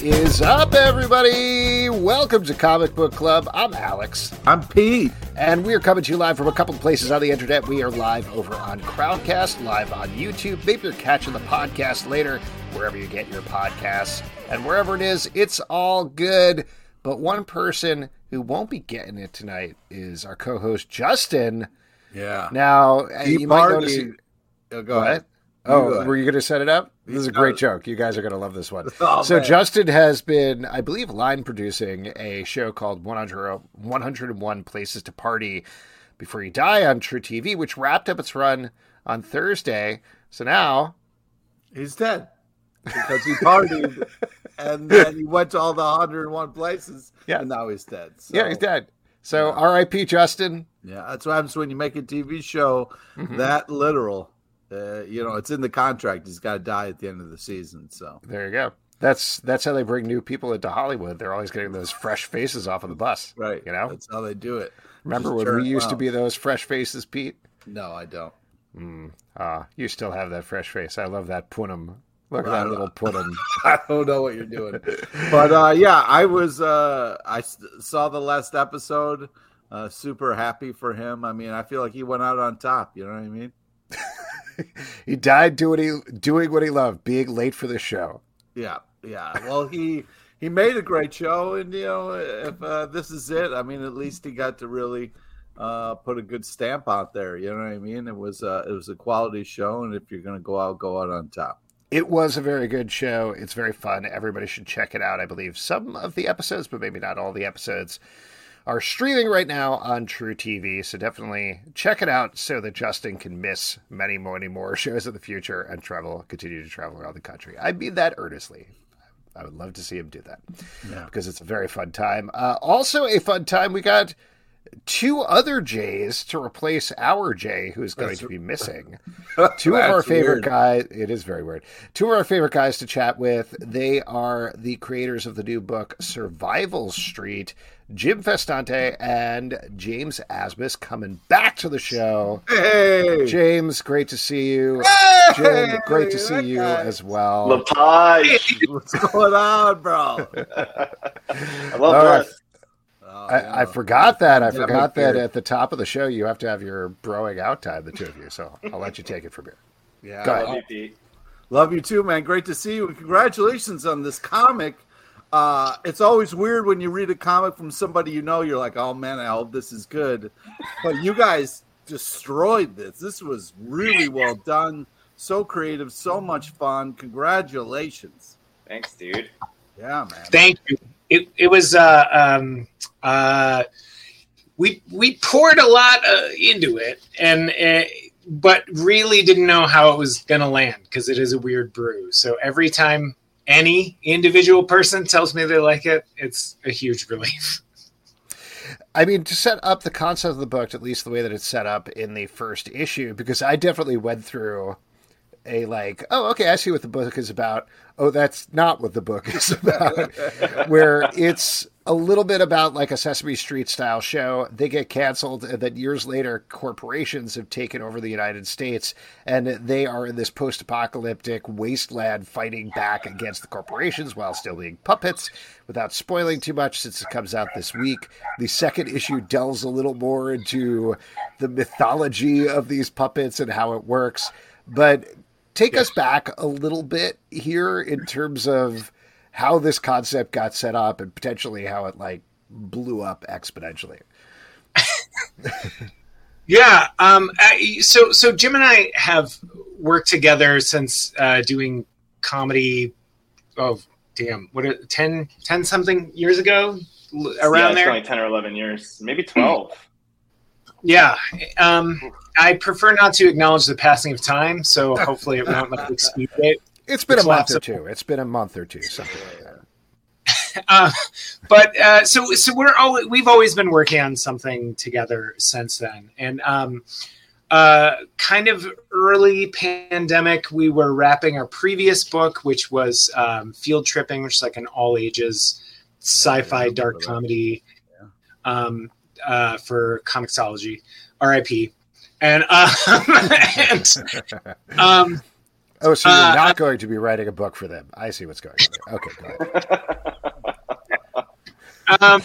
What is up, everybody? Welcome to Comic Book Club. I'm Alex, I'm Pete. and we are coming to you live from a couple of places on the internet. We are live over on Crowdcast, live on YouTube. Maybe you're catching the podcast later, wherever you get your podcasts. And wherever it is, it's all good. But one person who won't be getting it tonight is our co host, Justin. Yeah. Now, He you might notice. Oh, go ahead. You Oh, go ahead. were you going to set it up? This is a great joke. You guys are going to love this one. Oh, so man. Justin has been, I believe, line producing a show called 100, 101 Places to Party Before You Die on truTV, which wrapped up its run on Thursday. So now, He's dead because he partied and then he went to all the 101 places. Yeah. And now he's dead. So, yeah, he's dead. So R.I.P. Justin. Yeah. That's what happens when you make a TV show Mm-hmm. that literal. Uh, you know, it's in the contract. He's got to die at the end of the season. So, There you go. That's that's how they bring new people into Hollywood. They're always getting those fresh faces off of the bus. right. You know? That's how they do it. Remember Just when we used to be those fresh faces, Pete? No, I don't. Ah, you still have that fresh face. I love that punum. Look at that little punum. I don't know what you're doing, but uh, yeah, I was. Uh, I saw the last episode. Uh, super happy for him. I mean, I feel like he went out on top. You know what I mean? he died doing he doing what he loved, being late for the show. Yeah, yeah. Well, he he made a great show, and you know, if uh, this is it, I mean, at least he got to really uh, put a good stamp out there. You know what I mean? It was uh, it was a quality show, and if you're gonna go out, go out on top. It was a very good show. It's very fun. Everybody should check it out. I believe some of the episodes, but maybe not all the episodes, are streaming right now on truTV. So definitely check it out so that Justin can miss many, many more shows in the future and travel, continue to travel around the country. I mean that earnestly. I would love to see him do that Yeah. because it's a very fun time. Uh, also, a fun time. We got two other Jays to replace our Jay, who's going to be missing. Two of our favorite weird. guys. It is very weird. Two of our favorite guys to chat with. They are the creators of the new book Survival Street. Jim Festante and James Asmus coming back to the show. Hey, James, great to see you. Hey, Jim, great to see you as well. Lepage. what's going on, bro? I love All right. this. Oh, I, I forgot that. I Yeah, forgot me that at the top of the show you have to have your broing out time, the two of you. So I'll let you take it from here. Yeah, Go ahead. love you, Pete. Love you too, man. Great to see you. Congratulations on this comic. Uh, it's always weird when you read a comic from somebody you know. You're like, oh man, I hope this is good. But you guys destroyed this. This was really well done. So creative, so much fun. Congratulations. Thanks, dude. Yeah, man. Thank you. It it was uh um uh we we poured a lot uh, into it and uh, but really didn't know how it was gonna land because it is a weird brew. So every time any individual person tells me they like it, it's a huge relief. I mean, to set up the concept of the book, at least the way that it's set up in the first issue, because I definitely went through a like, oh, okay, I see what the book is about. Oh, that's not what the book is about. Where it's a little bit about like a Sesame Street style show. They get canceled, and then years later, corporations have taken over the United States, and they are in this post apocalyptic wasteland fighting back against the corporations while still being puppets. Without spoiling too much, since it comes out this week, the second issue delves a little more into the mythology of these puppets and how it works. But take us back a little bit here in terms of how this concept got set up and potentially how it like blew up exponentially. yeah. Um, I, so so Jim and I have worked together since uh, doing comedy. Oh damn! What 10, 10 something years ago? Around yeah, there, like ten or eleven years, maybe twelve. Yeah. Um, I prefer not to acknowledge the passing of time, so hopefully it won't like speed it. It's been a month or two. It's been a month or two, something like that. Uh, but uh, so so we're all we've always been working on something together since then, and um, uh, kind of early pandemic, we were wrapping our previous book, which was um, Field Tripping, which is like an all ages sci-fi dark comedy um, uh, for Comixology, RIP, and, uh, and um, Oh, so you're Uh, not going to be writing a book for them? I see what's going on. Okay, good. um,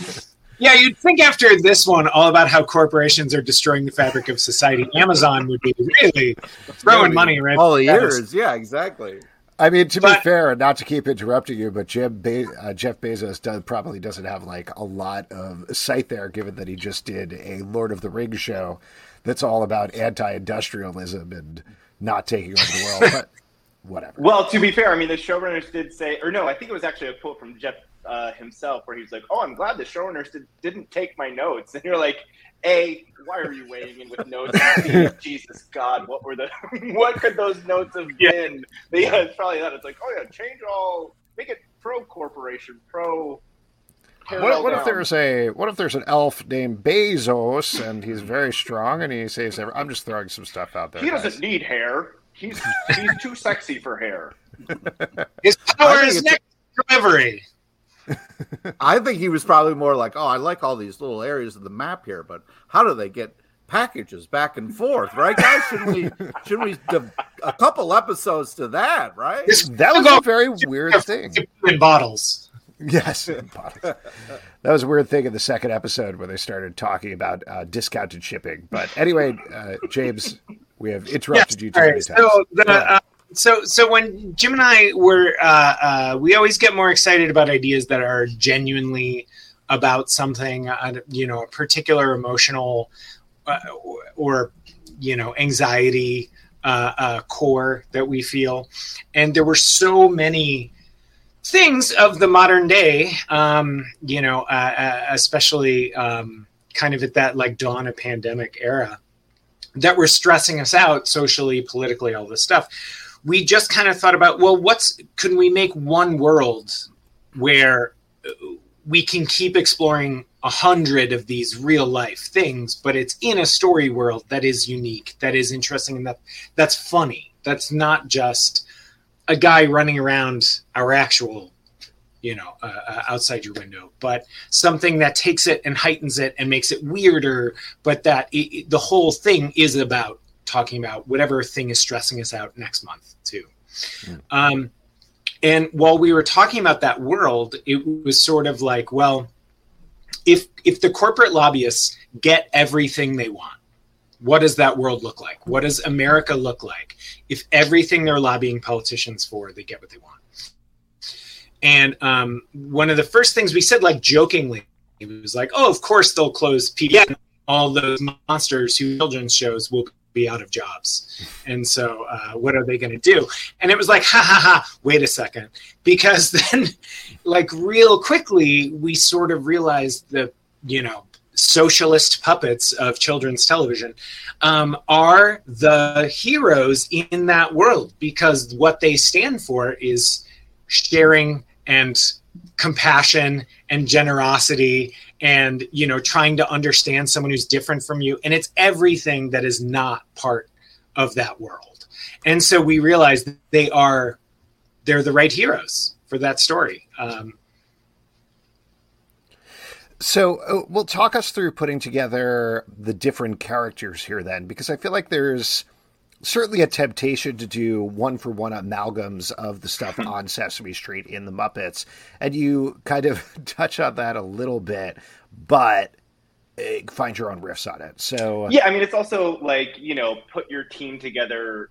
yeah, you'd think after this one, all about how corporations are destroying the fabric of society, Amazon would be really throwing money around. all the years. Yeah, exactly. I mean, to be fair, and not to keep interrupting you, but Jim Be- uh, Jeff Bezos does, probably doesn't have like a lot of sight there, given that he just did a Lord of the Rings show that's all about anti-industrialism and not taking over the world. But whatever. Well, to be fair, I mean, the showrunners did say, or no, I think it was actually a quote from Jeff uh, himself where he was like, "Oh, I'm glad the showrunners did, didn't take my notes." And you're like, "A, why are you weighing in with notes?" Jesus God, what were the, what could those notes have been? But yeah, it's probably that. It's like, oh yeah, change all, make it pro corporation, pro. What, what if there's a what if there's an elf named Bezos and he's very strong and he saves every, I'm just throwing some stuff out there. He guys. doesn't need hair. He's he's too sexy for hair. His power is it's- next delivery. I think he was probably more like, "Oh, I like all these little areas of the map here, but how do they get packages back and forth, right, guys? Shouldn't we? Shouldn't we? Dev- a couple episodes to that, right? This That was a very weird thing. in bottles. Yes. that was a weird thing in the second episode where they started talking about uh, discounted shipping. But anyway, uh, James, we have interrupted you too many right. times. So the Go ahead. uh, so so when Jim and I were uh, uh, we always get more excited about ideas that are genuinely about something, uh, you know, a particular emotional uh, or you know anxiety uh, uh, core that we feel, and there were so many things of the modern day, um, you know, especially um, kind of at that like dawn of pandemic era that were stressing us out socially, politically, all this stuff. We just kind of thought about, well, what's can we make one world where we can keep exploring a hundred of these real life things, but it's in a story world that is unique, that is interesting, and that that's funny. That's not just a guy running around our actual you know uh, uh, outside your window but something that takes it and heightens it and makes it weirder but that it, it- the whole thing is about talking about whatever thing is stressing us out next month too. Um, and while we were talking about that world it was sort of like well if if the corporate lobbyists get everything they want what does that world look like? What does america look like if everything they're lobbying politicians for they get what they want? And um, one of the first things we said like jokingly it was like oh of course they'll close pbs all those monsters who children's shows will be out of jobs. And so uh, what are they going to do? And it was like ha ha ha wait a second. Because then like real quickly we sort of realized the you know socialist puppets of children's television um, are the heroes in that world. Because what they stand for is sharing and compassion and generosity and you know trying to understand someone who's different from you. And it's everything that is not part of that world. And so we realize they are they're the right heroes for that story. Um, so uh, we'll talk us through putting together the different characters here then because i feel like there's certainly a temptation to do one for one amalgams of the stuff hmm. on Sesame Street in the Muppets, and you kind of touch on that a little bit, but eh, find your own riffs on it. So uh, yeah, I mean, it's also like you know, put your team together,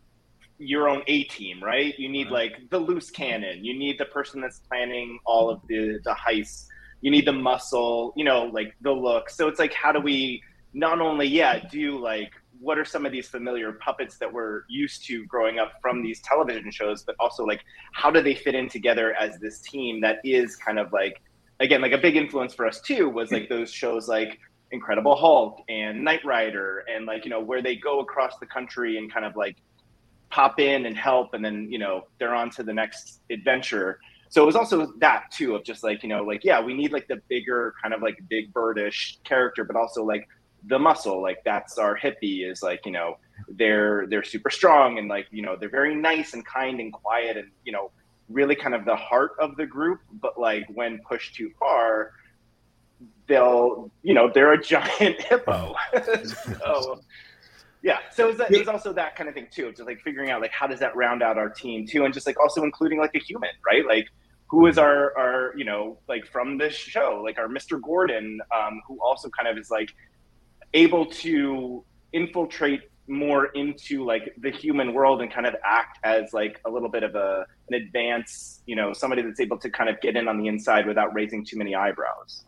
your own A team, right? You need mm-hmm. like the loose cannon, you need the person that's planning all of the the heists, you need the muscle, you know, like the look. So it's like, how do we not only yeah do like what are some of these familiar puppets that we're used to growing up from these television shows, but also like how do they fit in together as this team that is kind of like again like a big influence for us too was like those shows like Incredible Hulk and Knight Rider and like you know where they go across the country and kind of like pop in and help and then you know they're on to the next adventure. So it was also that too of just like you know like yeah we need like the bigger kind of like big birdish character, but also like the muscle like that's our hippie is like you know they're they're super strong and like you know they're very nice and kind and quiet and you know really kind of the heart of the group. But like when pushed too far they'll you know they're a giant hippo. So yeah. So it's, it's also that kind of thing too just like figuring out like how does that round out our team too? And just like also including like a human right? Like who is our our you know like from this show? Like our mr gordon um, who also kind of is like able to infiltrate more into like the human world and kind of act as like a little bit of a an advance you know somebody that's able to kind of get in on the inside without raising too many eyebrows.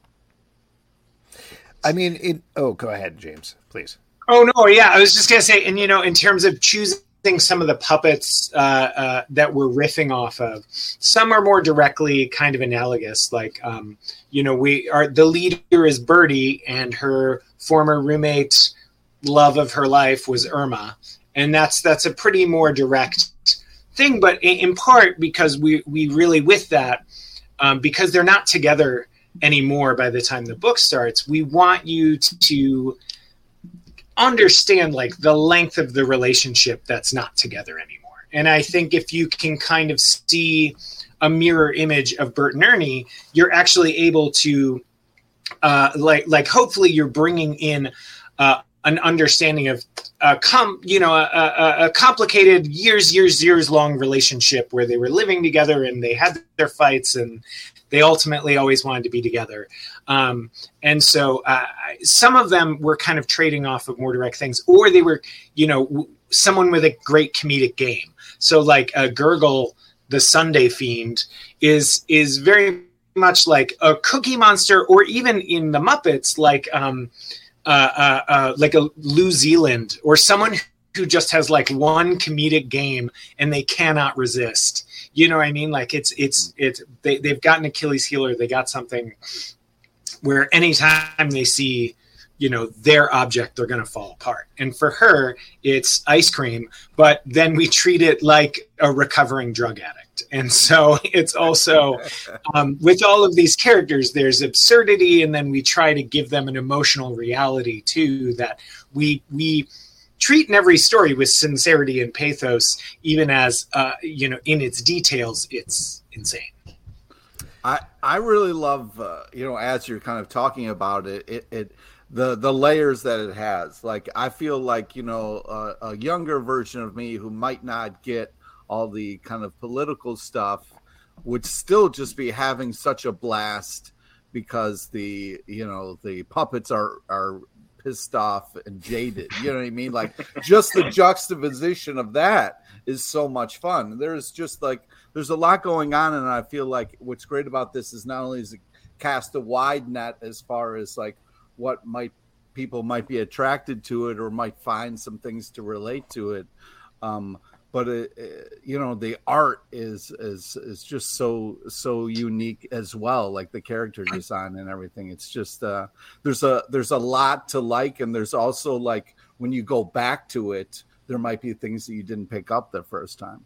I mean it oh go ahead james please. Oh no yeah i was just gonna say and you know in terms of choosing some of the puppets uh, uh, that we're riffing off of some are more directly kind of analogous like um, you know we are the leader is birdie and her former roommate love of her life was Irma, and that's that's a pretty more direct thing. But in, part because we we really with that um, because they're not together anymore by the time the book starts. We want you to understand like the length of the relationship that's not together anymore. And I think if you can kind of see a mirror image of Bert and Ernie, you're actually able to uh, like like hopefully you're bringing in uh, an understanding of a com you know a, a, a, complicated years years years long relationship where they were living together and they had their fights and they ultimately always wanted to be together. Um, and so uh, some of them were kind of trading off of more direct things or they were you know someone with a great comedic game. So like a gurgle the sundae fiend is is very much like a Cookie Monster, or even in the Muppets, like um, uh, uh, uh, like a New Zealand, or someone who just has like one comedic game and they cannot resist. You know what I mean? Like it's it's it's they they've got an Achilles heel or they got something where anytime they see you know their object they're going to fall apart and for her it's ice cream but then we treat it like a recovering drug addict and so it's also um, with all of these characters there's absurdity and then we try to give them an emotional reality too that we we treat in every story with sincerity and pathos even as uh, you know in its details it's insane I, I really love uh, you know as you're kind of talking about it it, it the the layers that it has. Like I feel like you know uh, a younger version of me who might not get all the kind of political stuff would still just be having such a blast because the you know the puppets are are pissed off and jaded. You know what I mean? Like just the juxtaposition of that is so much fun. There's just like there's a lot going on, and I feel like what's great about this is not only is it cast a wide net as far as like what might people might be attracted to it or might find some things to relate to it. Um, but it, it, you know the art is is is just so so unique as well like the character design and everything. It's just uh there's a there's a lot to like and there's also like when you go back to it there might be things that you didn't pick up the first time.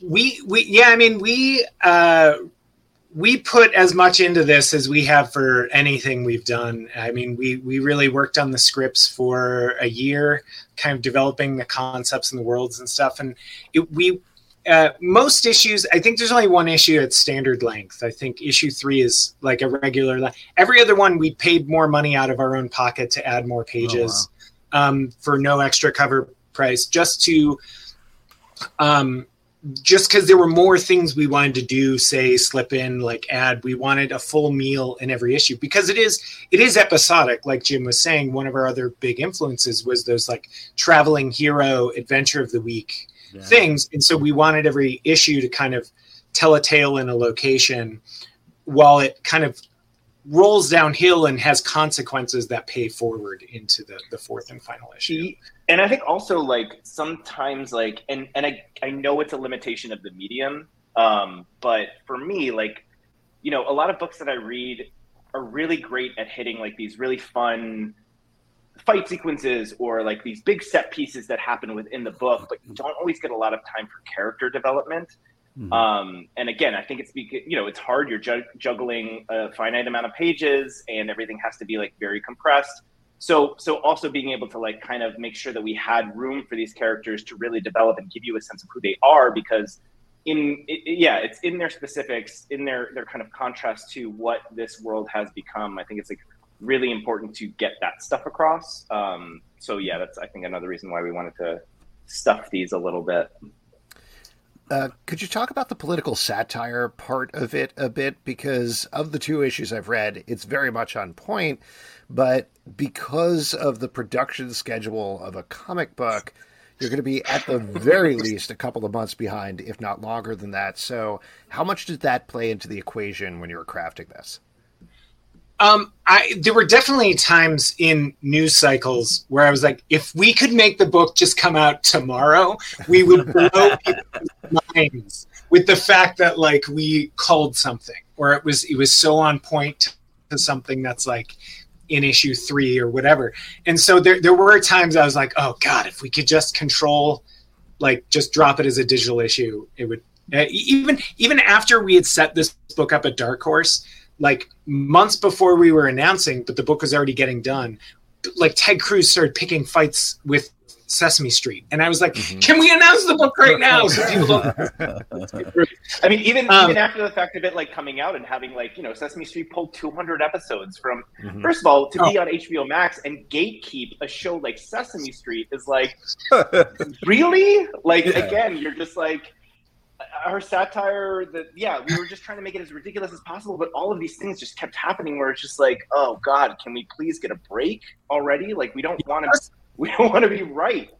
We we yeah i mean we uh we put as much into this as we have for anything we've done. I mean, we we really worked on the scripts for a year, kind of developing the concepts and the worlds and stuff. And it, we uh, most issues, I think there's only one issue at standard length. I think issue three is like a regular. Every other one, we paid more money out of our own pocket to add more pages oh, wow. um, for no extra cover price, just to um, just because there were more things we wanted to do say slip in like add we wanted a full meal in every issue because it is it is episodic like jim was saying one of our other big influences was those like traveling hero adventure of the week yeah. things and so we wanted every issue to kind of tell a tale in a location while it kind of rolls downhill and has consequences that pay forward into the, the fourth and final issue and I think also like sometimes like and and I I know it's a limitation of the medium, um, but for me like you know a lot of books that I read are really great at hitting like these really fun fight sequences or like these big set pieces that happen within the book, but you don't always get a lot of time for character development. Mm-hmm. Um, and again, I think it's because you know it's hard. You're ju- juggling a finite amount of pages, and everything has to be like very compressed so so also being able to like kind of make sure that we had room for these characters to really develop and give you a sense of who they are because in it, yeah it's in their specifics in their their kind of contrast to what this world has become i think it's like really important to get that stuff across. Um, so yeah that's i think another reason why we wanted to stuff these a little bit uh, could you talk about the political satire part of it a bit? Because of the two issues I've read, it's very much on point. But because of the production schedule of a comic book, you're going to be at the very least a couple of months behind, if not longer than that. So, how much did that play into the equation when you were crafting this? Um, I there were definitely times in news cycles where I was like, if we could make the book just come out tomorrow, we would blow people's minds with the fact that like we called something or it was it was so on point to something that's like in issue three or whatever. And so there, there were times I was like, oh God, if we could just control, like just drop it as a digital issue, it would uh, even, even after we had set this book up at Dark Horse, like months before we were announcing, but the book was already getting done. Like Ted Cruz started picking fights with Sesame Street, and I was like, mm-hmm. "Can we announce the book right now?" So people don't. I mean, even um, even after the fact of it like coming out and having like you know Sesame Street pulled 200 episodes from. Mm-hmm. First of all, to oh. be on HBO Max and gatekeep a show like Sesame Street is like, really? Like yeah. again, you're just like our satire that yeah we were just trying to make it as ridiculous as possible but all of these things just kept happening where it's just like oh god can we please get a break already like we don't want to we don't want to be right.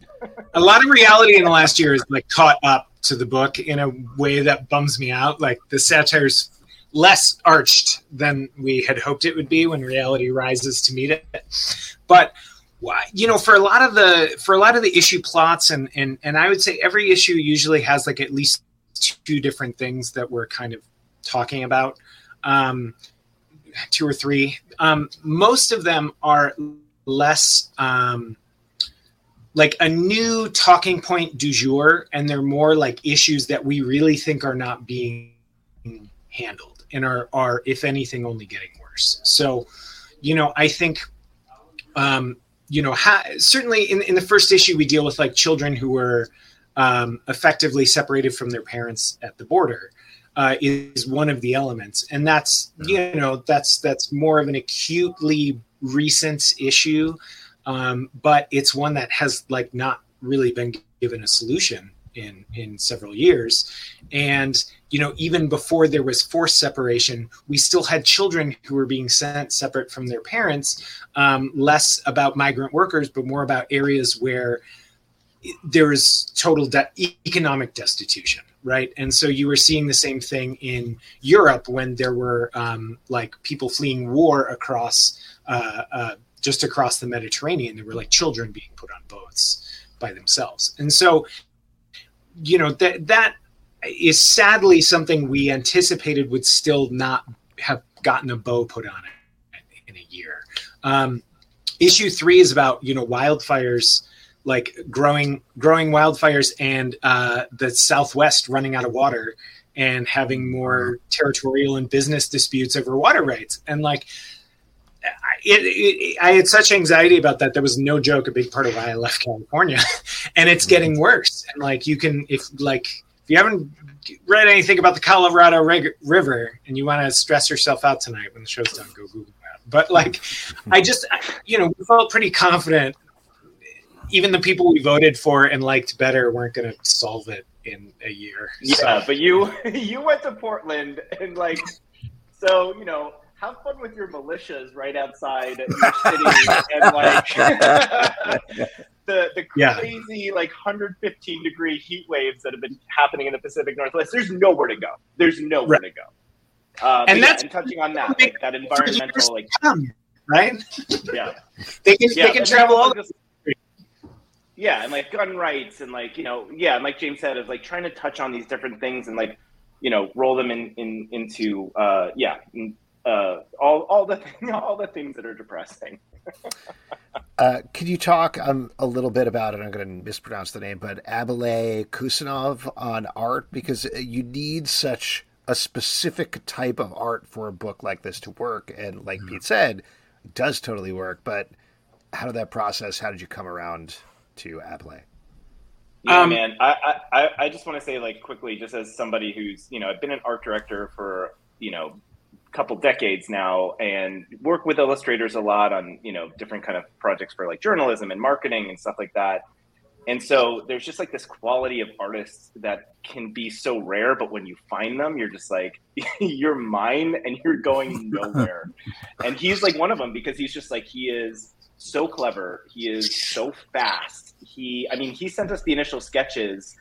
a lot of reality in the last year is like caught up to the book in a way that bums me out. Like the satire's less arched than we had hoped it would be when reality rises to meet it. But you know, for a lot of the for a lot of the issue plots and and and I would say every issue usually has like at least two different things that we're kind of talking about. Um, two or three. Um, most of them are less um, like a new talking point du jour, and they're more like issues that we really think are not being handled and are are if anything only getting worse. So, you know, I think um, you know, ha- certainly in, in the first issue, we deal with like children who were um, effectively separated from their parents at the border uh, is one of the elements, and that's you know that's that's more of an acutely recent issue um, but it's one that has like not really been given a solution in in several years. And you know even before there was forced separation we still had children who were being sent separate from their parents um, less about migrant workers but more about areas where there is total de- economic destitution right? And so you were seeing the same thing in europe when there were um, like people fleeing war across uh, uh, just across the Mediterranean. There were like children being put on boats by themselves. And so, you know, that that is sadly something we anticipated would still not have gotten a bow put on it in a year. Um, issue three is about you know wildfires, like growing growing wildfires and uh, the Southwest running out of water and having more territorial and business disputes over water rights. And like, it, it, I had such anxiety about that. That was no joke. A big part of why I left California, and it's mm-hmm. getting worse. And like, you can if like if you haven't read anything about the Colorado River and you want to stress yourself out tonight when the show's done, go Google that. But like, mm-hmm. I just you know we felt pretty confident. Even the people we voted for and liked better weren't going to solve it in a year. Yeah, so. but you you went to Portland and like, so you know have fun with your militias right outside your city and like the the crazy yeah. like 115 degree heat waves that have been happening in the Pacific Northwest. There's nowhere to go. There's nowhere right. to go. Uh, and that's yeah, and touching on that, like, that environmental, like, come, right? Yeah, they can yeah, they can travel all. Just, yeah, and like gun rights, and like you know, yeah, and like James said, is like trying to touch on these different things and like you know roll them in, in into uh, yeah uh, all all the all the things that are depressing. uh, could you talk um, a little bit about it? I'm going to mispronounce the name, but Abylay Kussainov on art because you need such a specific type of art for a book like this to work. And like mm-hmm. Pete said, it does totally work. But how did that process? How did you come around to Abylay? Yeah, um, man. I, I, I just want to say, like, quickly, just as somebody who's, you know, I've been an art director for, you know, couple decades now and work with illustrators a lot on you know different kind of projects for like journalism and marketing and stuff like that. And so there's just like this quality of artists that can be so rare but when you find them you're just like you're mine and you're going nowhere. And he's like one of them because he's just like he is so clever. He is so fast. He i mean he sent us the initial sketches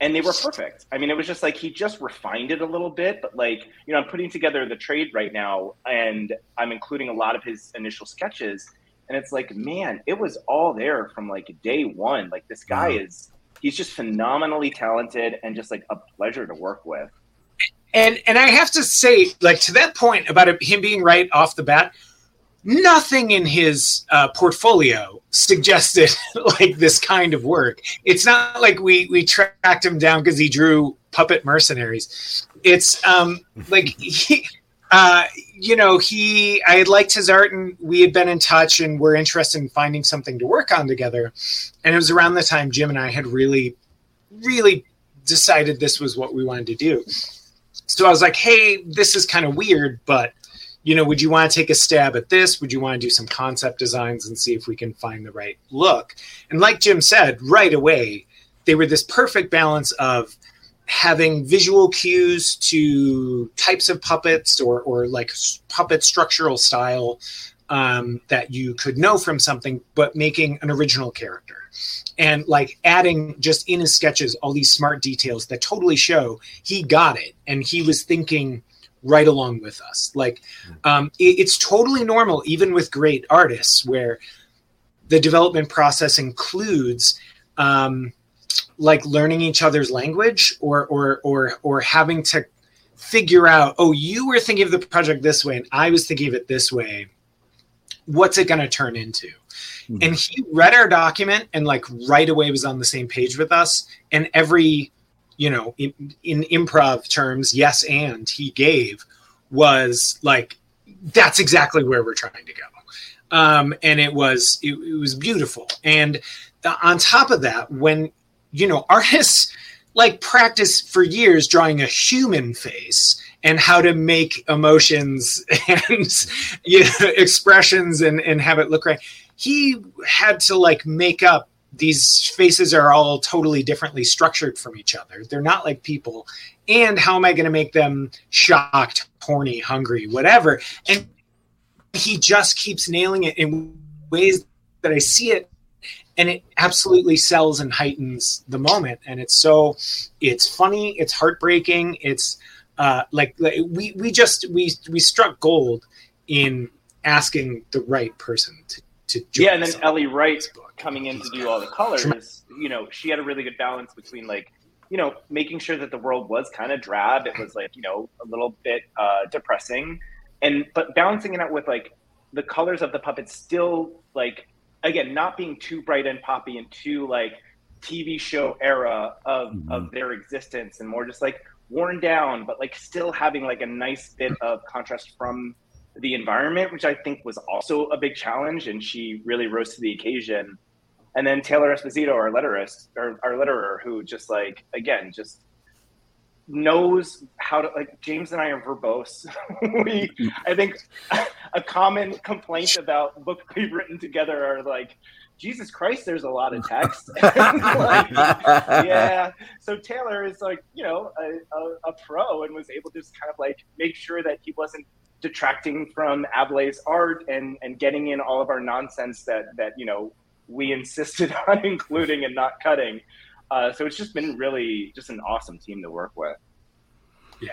and they were perfect. I mean, it was just like he just refined it a little bit, but like, you know, I'm putting together the trade right now and I'm including a lot of his initial sketches. And it's like, man, it was all there from like day one. Like, this guy is, he's just phenomenally talented and just like a pleasure to work with. And, and I have to say, like, to that point about him being right off the bat, nothing in his uh, portfolio suggested like this kind of work. It's not like we we tracked him down because he drew puppet mercenaries. It's um like he, uh, you know, he I had liked his art and we had been in touch and we're interested in finding something to work on together. And it was around the time Jim and I had really, really decided this was what we wanted to do. So I was like, hey, this is kind of weird, but you know, would you want to take a stab at this? Would you want to do some concept designs and see if we can find the right look? And like Jim said, right away, they were this perfect balance of having visual cues to types of puppets or, or like puppet structural style um, that you could know from something, but making an original character. And like adding just in his sketches all these smart details that totally show he got it and he was thinking right along with us. Like um, it, it's totally normal, even with great artists, where the development process includes um, like learning each other's language or or or or having to figure out oh you were thinking of the project this way and i was thinking of it this way what's it going to turn into mm-hmm. and he read our document and like right away was on the same page with us and every you know, in, in improv terms, yes, and he gave was like, that's exactly where we're trying to go. Um, and it was, it, it was beautiful. And on top of that, when, you know, artists like practice for years drawing a human face and how to make emotions and you know, expressions and, and have it look right. He had to like make up these faces are all totally differently structured from each other. They're not like people. And how am I going to make them shocked, horny, hungry, whatever? And he just keeps nailing it in ways that I see it and it absolutely sells and heightens the moment and it's so it's funny it's heartbreaking it's uh, like, like we we just we we struck gold in asking the right person to to join. yeah and then ellie wright coming in to do all the colors, you know, she had a really good balance between like, you know, making sure that the world was kind of drab. It was like, you know, a little bit uh, depressing, and but balancing it out with like the colors of the puppets still like again not being too bright and poppy and too like TV show era of mm-hmm. of their existence, and more just like worn down, but like still having like a nice bit of contrast from the environment, which I think was also a big challenge. And she really rose to the occasion. And then Taylor Esposito, our letterist, or our letterer, who just like again just knows how to like James and I are verbose. we I think a common complaint about books we've written together are like Jesus Christ, there's a lot of text. like, yeah. So Taylor is like, you know, a, a, a, pro and was able to just kind of like make sure that he wasn't detracting from Abylay's art and, and getting in all of our nonsense that, that, you know, we insisted on including and not cutting. Uh, so it's just been really just an awesome team to work with. Yeah.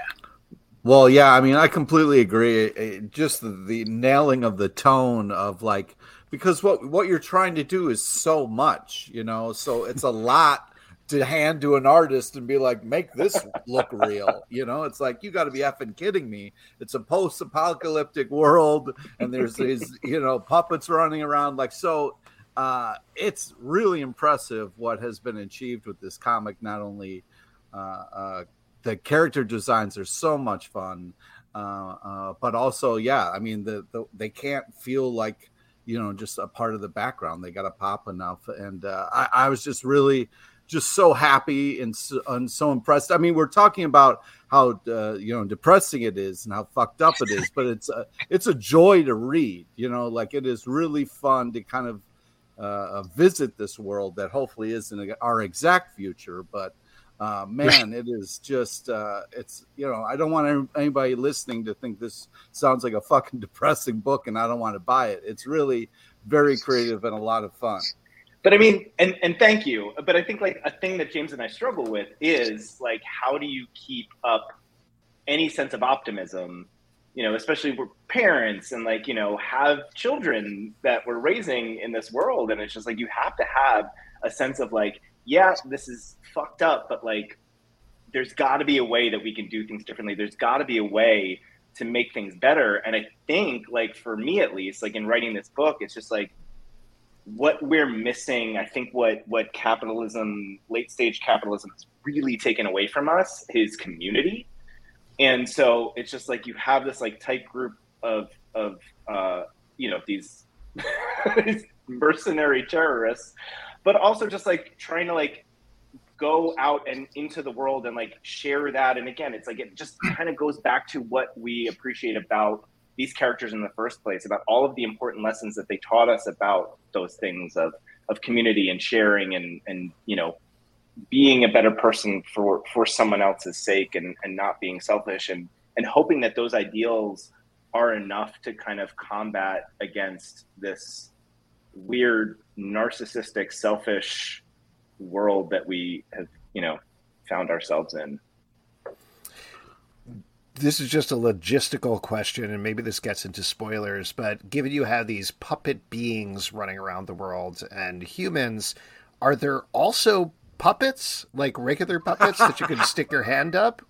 Well, yeah, I mean, I completely agree. It, just the, the, nailing of the tone of like, because what what you're trying to do is so much, you know, so it's a lot to hand to an artist and be like, make this look real. You know, it's like you got to be effing kidding me. It's a post-apocalyptic world, and there's these, you know, puppets running around. Like, so uh, it's really impressive what has been achieved with this comic. Not only uh, uh, the character designs are so much fun, uh, uh, but also, yeah, I mean, the, the they can't feel like you know just a part of the background. They got to pop enough, and uh, I, I was just really just so happy and so, and so, impressed. I mean, we're talking about how you know depressing it is and how fucked up it is, but it's a, it's a joy to read. You know, like it is really fun to kind of uh, visit this world that hopefully isn't our exact future, but uh, man, it is just uh, it's you know I don't want anybody listening to think this sounds like a fucking depressing book, and I don't want to buy it. It's really very creative and a lot of fun. But I mean, and and thank you. But I think like a thing that James and I struggle with is like how do you keep up any sense of optimism you know, especially we're parents and like, you know, have children that we're raising in this world. And it's just like, you have to have a sense of like, yeah, this is fucked up, but like, there's got to be a way that we can do things differently. There's got to be a way to make things better. And I think, like, for me at least, like in writing this book, it's just like, what we're missing, I think what what capitalism, late stage capitalism has really taken away from us is community and so it's just like you have this like tight group of of uh, you know these mercenary terrorists, but also just like trying to like go out and into the world and like share that. And again, it's like it just kind of goes back to what we appreciate about these characters in the first place, about all of the important lessons that they taught us about those things of of community and sharing and and you know being a better person for for someone else's sake and and not being selfish and and hoping that those ideals are enough to kind of combat against this weird narcissistic selfish world that we have you know found ourselves in. This is just a logistical question, and maybe this gets into spoilers, but given you have these puppet beings running around the world and humans, are there also puppets, like regular puppets that you can stick your hand up,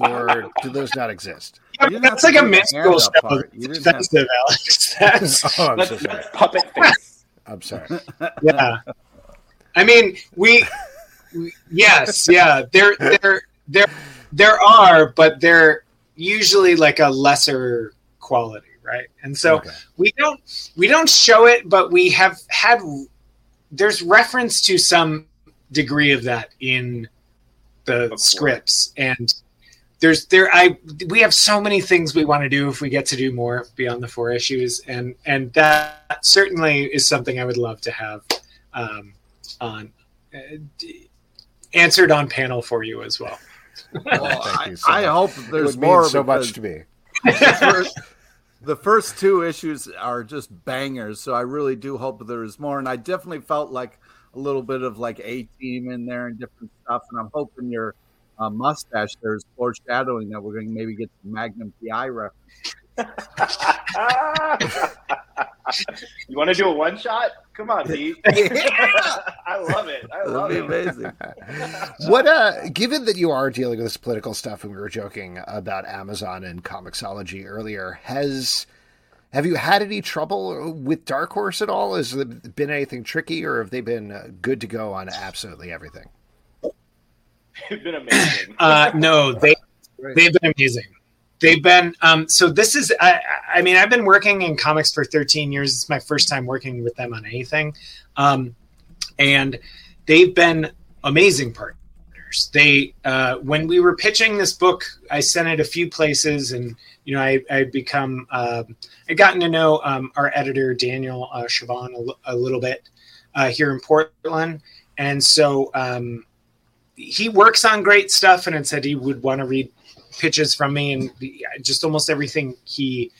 or do those not exist? Yeah, that's like a mystical stuff. Defensive, Alex. That's, oh, I'm that's, so that's puppet face. I'm sorry. Yeah, I mean, we, we, yes, yeah, there, there, there, there are, but they're usually like a lesser quality, right? And so okay. we don't we don't show it, but we have had there's reference to some degree of that in the scripts. And there's there i we have so many things we want to do if we get to do more beyond the four issues. And and that certainly is something i would love to have um, on uh, answered on panel for you as well, well I, so I, hope there's more so much to me. the first two issues are just bangers so i really do hope there is more. And i definitely felt like a little bit of like A team in there and different stuff. And I'm hoping your uh, mustache there's foreshadowing that we're going to maybe get the Magnum PI reference. you want to do a one shot? Come on, Pete. I love it. I love it. Amazing. what uh given that you are dealing with this political stuff and we were joking about Amazon and Comixology earlier, has have you had any trouble with Dark Horse at all? Has there been anything tricky, or have they been uh, good to go on absolutely everything? They've been amazing. Uh, no, they they've been amazing. They've been um, so. This is I, I mean I've been working in comics for 13 years. It's my first time working with them on anything, um, and they've been amazing partners. They uh, when we were pitching this book, I sent it a few places, and you know I I become uh, I gotten to know um, our editor Daniel uh, Chabon a, l- a little bit uh, here in Portland, and so. Um, he works on great stuff and it said he would want to read pitches from me. And just almost everything he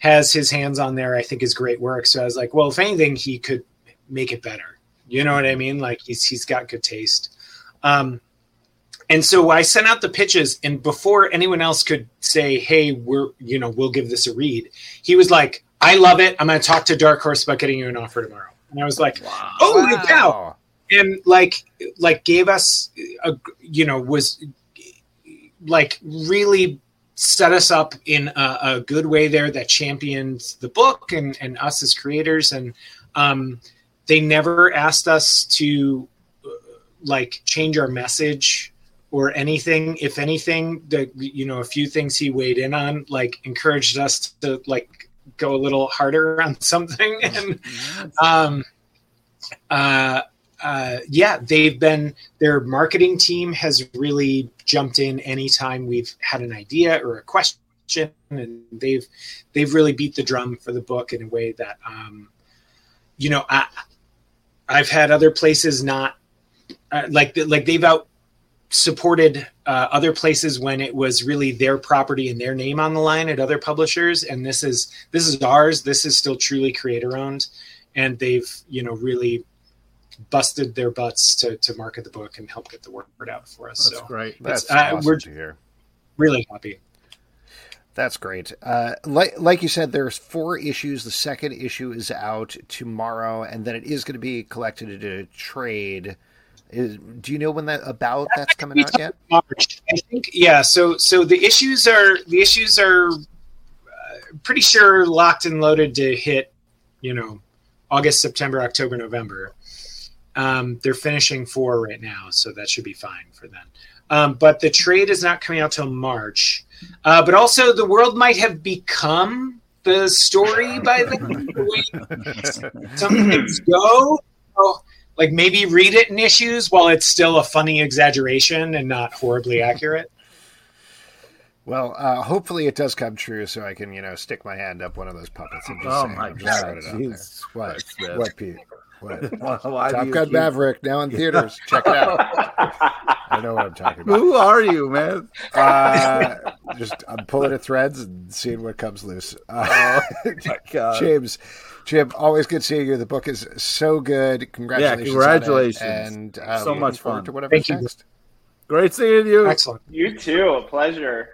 has his hands on there i think is great work. So i was like well if anything he could make it better. You know what i mean? Like he's he's got good taste um and so i sent out the pitches and before anyone else could say hey we're you know we'll give this a read he was like i love it. I'm going to talk to dark horse about getting you an offer tomorrow. And i was like holy cow. And like like gave us a you know was like really set us up in a, a good way there that championed the book and and us as creators. And um they never asked us to like change our message or anything. If anything the you know a few things he weighed in on like encouraged us to like go a little harder on something. And um uh uh, yeah, they've been their marketing team has really jumped in anytime we've had an idea or a question, and they've they've really beat the drum for the book in a way that um, you know I I've had other places not uh, like like they've out supported uh, other places when it was really their property and their name on the line at other publishers and this is this is ours this is still truly creator owned and they've you know really busted their butts to, to market the book and help get the word out for us. That's so great. That's uh, awesome we're to hear. really happy. That's great. Uh, like like you said, there's four issues. The second issue is out tomorrow, and then it is going to be collected into a trade. Is, do you know when that about that's coming out yet? March, I think. Yeah. So so the issues are the issues are uh, pretty sure locked and loaded to hit. You know, August, September, October, November. Um, they're finishing four right now, so that should be fine for them. Um, but the trade is not coming out till March. Uh, but also, the world might have become the story by the way some things go. So, like maybe read it in issues while it's still a funny exaggeration and not horribly accurate. Well, uh, hopefully it does come true, so I can you know stick my hand up one of those puppets and just Oh say, my I'm just God, throwing it out there. What? That's. What, Pete? What? Why do Top you Gun keep- Maverick now in theaters. Check it out. I know what I'm talking about. Who are you, man? Uh, just I'm pulling at threads and seeing what comes loose. Uh, My God. James, Jim, always good seeing you. The book is so good. Congratulations! on it, congratulations. and uh, So much fun. To whatever Thank you. next. Great seeing you. Excellent. you too. A pleasure.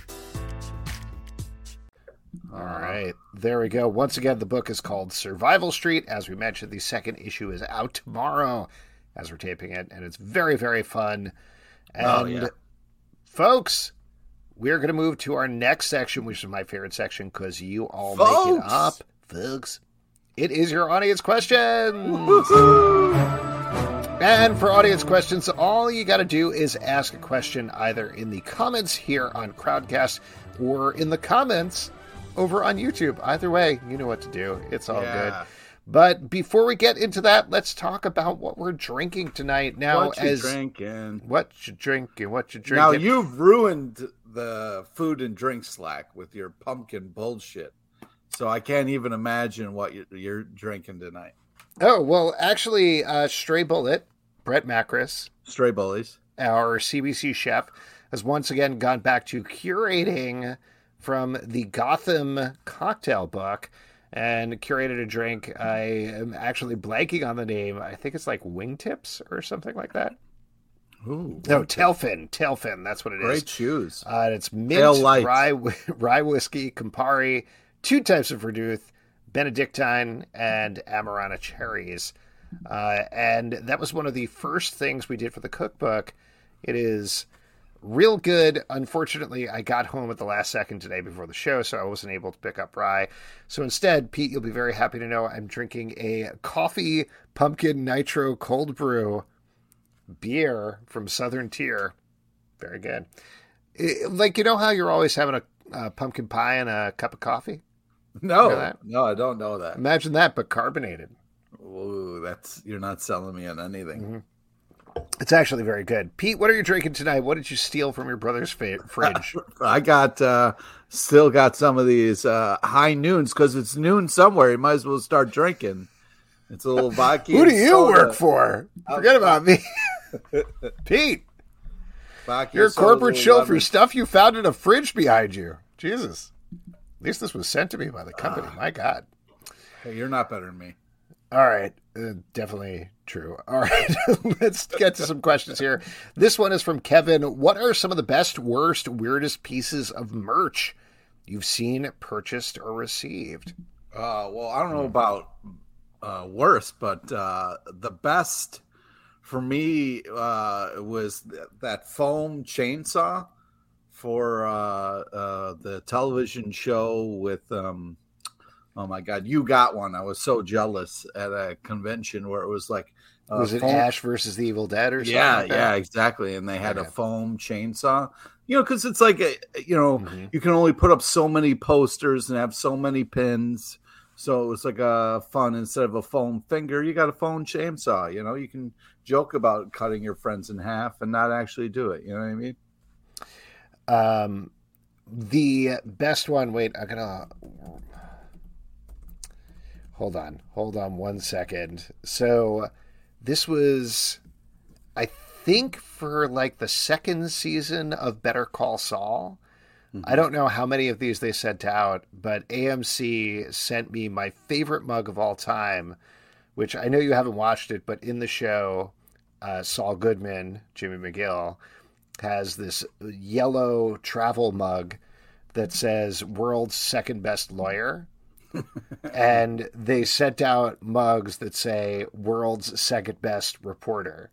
All uh, right, there we go. Once again, the book is called Survival Street. As we mentioned, the second issue is out tomorrow as we're taping it, and it's very, very fun. And, Oh, yeah. folks, we're going to move to our next section, which is my favorite section because you all make it up, folks. It is your audience questions. And for audience questions, all you got to do is ask a question either in the comments here on Crowdcast or in the comments over on YouTube. Either way, you know what to do. It's all Yeah. good. But before we get into that, let's talk about what we're drinking tonight. Now, what you as drinking? what you drinking, what you drinking. Now you've ruined the food and drink slack with your pumpkin bullshit. So I can't even imagine what you're, you're drinking tonight. oh well, actually, uh, Stray Bullet, Brett Macris, Stray bullies. our CBC chef, has once again gone back to curating from the Gotham cocktail book and curated a drink. I am actually blanking on the name. I think it's like wingtips or something like that. Ooh, No, tailfin. Tailfin. That's what it is. great shoes. Uh, and it's mint, rye, rye whiskey, Campari, two types of vermouth, Benedictine, and Amarena cherries. Uh, and that was one of the first things we did for the cookbook. It is real good. Unfortunately, I got home at the last second today before the show, so I wasn't able to pick up rye. So instead, Pete, you'll be very happy to know I'm drinking a coffee pumpkin nitro cold brew beer from Southern Tier. Very good. It- like you know how you're always having a, uh pumpkin pie and a cup of coffee. No, know no, I don't know that. Imagine that, but carbonated. Ooh, that's you're not selling me on anything. Mm-hmm. It's actually very good. Pete, what are you drinking tonight? What did you steal from your brother's fa- fridge? I got uh still got some of these uh high noons because it's noon somewhere. You might as well start drinking. It's a little vodka. Who do you soda. work for? Forget about me, Pete. Vodka You're a and soda, corporate for stuff you found in a fridge behind you. Jesus. At least this was sent to me by the company. Ah. My God. Hey, you're not better than me. All right. Uh, definitely true. All right. Let's get to some questions here. This one is from Kevin. What are some of the best, worst, weirdest pieces of merch you've seen, purchased, or received? Uh, well, I don't know about uh, worse, but uh, the best for me uh, was th- that foam chainsaw for uh, uh, the television show with. Um, oh my God, you got one! I was so jealous at a convention where it was like. Uh, was it foam- Ash versus the Evil Dead or something? yeah, like yeah, exactly. And they had a foam chainsaw. You know, because it's like a, you know, Mhm. you can only put up so many posters and have so many pins. So it was like a fun instead of a foam finger, you got a foam chainsaw. You know, you can joke about cutting your friends in half and not actually do it. You know what I mean? Um, the best one. Wait, I'm gonna hold on. Hold on one second. So, this was, I think, for like the second season of Better Call Saul. I don't know how many of these they sent out, but AMC sent me my favorite mug of all time, which I know you haven't watched it, but in the show, uh, Saul Goodman, Jimmy McGill, has this yellow travel mug that says world's second best lawyer. And they sent out mugs that say world's second best reporter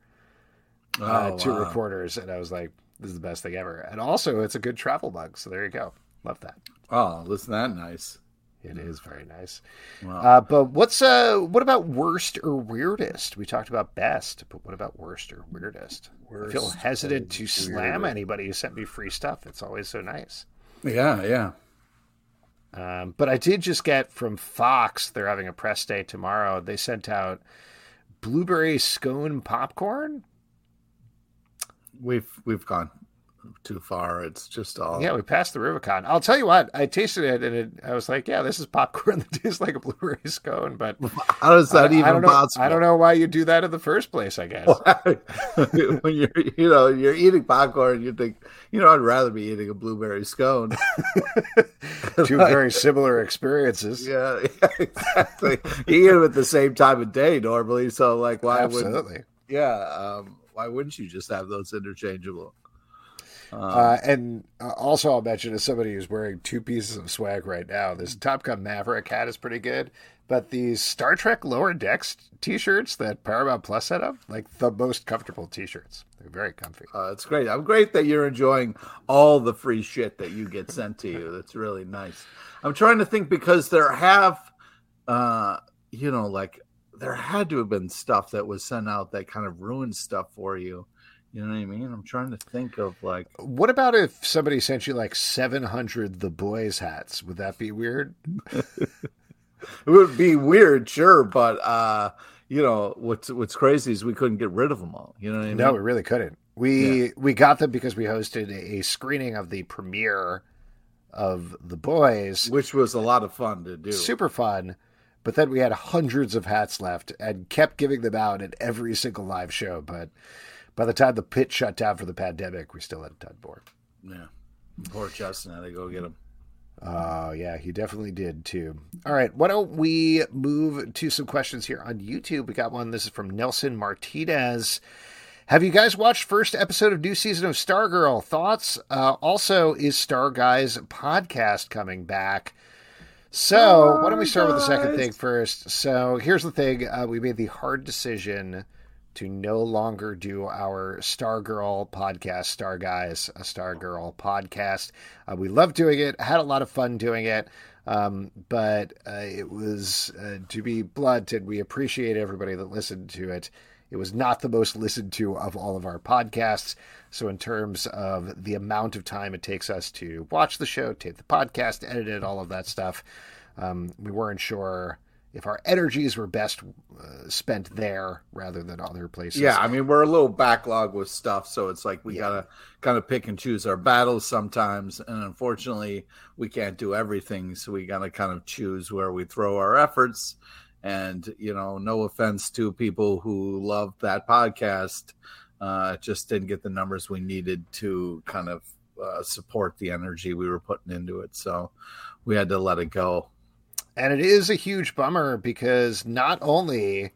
uh, Oh, to wow. reporters. And I was like, this is the best thing ever. And also, it's a good travel mug. So there you go. Love that. Oh, listen, that nice. It is very nice. Wow. Uh, but what's uh, what about worst or weirdest? We talked about best, but what about worst or weirdest? I feel Worst hesitant or to slam anybody who sent me free stuff. It's always so nice. yeah, yeah. Um, but I did just get from Fox. They're having a press day tomorrow. They sent out blueberry scone popcorn. We've we've gone too far. It's just all Yeah, we passed the Rubicon. I'll tell you what, I tasted it and it, I was like, yeah, this is popcorn that tastes like a blueberry scone. But How is that I, even I don't know. possible? I don't know why you do that in the first place. I guess. when you're you know you're eating popcorn you think you know i'd rather be eating a blueberry scone Two very similar experiences. yeah, yeah exactly you eat them at the same time of day normally so like why would Absolutely. yeah um why wouldn't you just have those interchangeable um, Uh, and uh, also, I'll mention as somebody who's wearing two pieces of swag right now, this Top Gun Maverick hat is pretty good. But these Star Trek Lower Decks T-shirts that Paramount Plus set up, like the most comfortable T-shirts. They're very comfy. uh, it's great i'm great that you're enjoying all the free shit that you get sent to you that's really nice i'm trying to think because there have uh you know like there had to have been stuff that was sent out that kind of ruined stuff for you you know what i mean i'm trying to think of like What about if somebody sent you like 700 The Boys hats? Would that be weird? it would be weird, sure, but uh, you know what's what's crazy is we couldn't get rid of them all. You know what I mean? No, we really couldn't. We yeah. we got them because we hosted a screening of the premiere of The Boys, which was a lot of fun to do. Super fun. But then we had hundreds of hats left and kept giving them out at every single live show. But by the time the pit shut down for the pandemic, we still had a ton more. Yeah. Poor Justin had to go get him. Oh, uh, yeah, he definitely did too. All right, why don't we move to some questions here on YouTube? We got one. This is from Nelson Martinez. Have you guys watched first episode of new season of Stargirl? Thoughts? Uh, also, is Star Guys podcast coming back? So, why don't we start with the second thing first? So, here's the thing: uh, we made the hard decision to no longer do our Stargirl podcast, Star Guys, a Stargirl podcast. Uh, we love doing it, had a lot of fun doing it. Um, but uh, it was, uh, to be blunt, and we appreciate everybody that listened to it. It was not the most listened to of all of our podcasts. So, in terms of the amount of time it takes us to watch the show, tape the podcast, edit it, all of that stuff, um, we weren't sure if our energies were best uh, spent there rather than other places. Yeah, I mean, we're a little backlog with stuff, so it's like we yeah. gotta kind of pick and choose our battles sometimes, and unfortunately, we can't do everything, so we gotta kind of choose where we throw our efforts and you know, no offense to people who love that podcast, uh, just didn't get the numbers we needed to kind of uh, support the energy we were putting into it. So we had to let it go. And it is a huge bummer because not only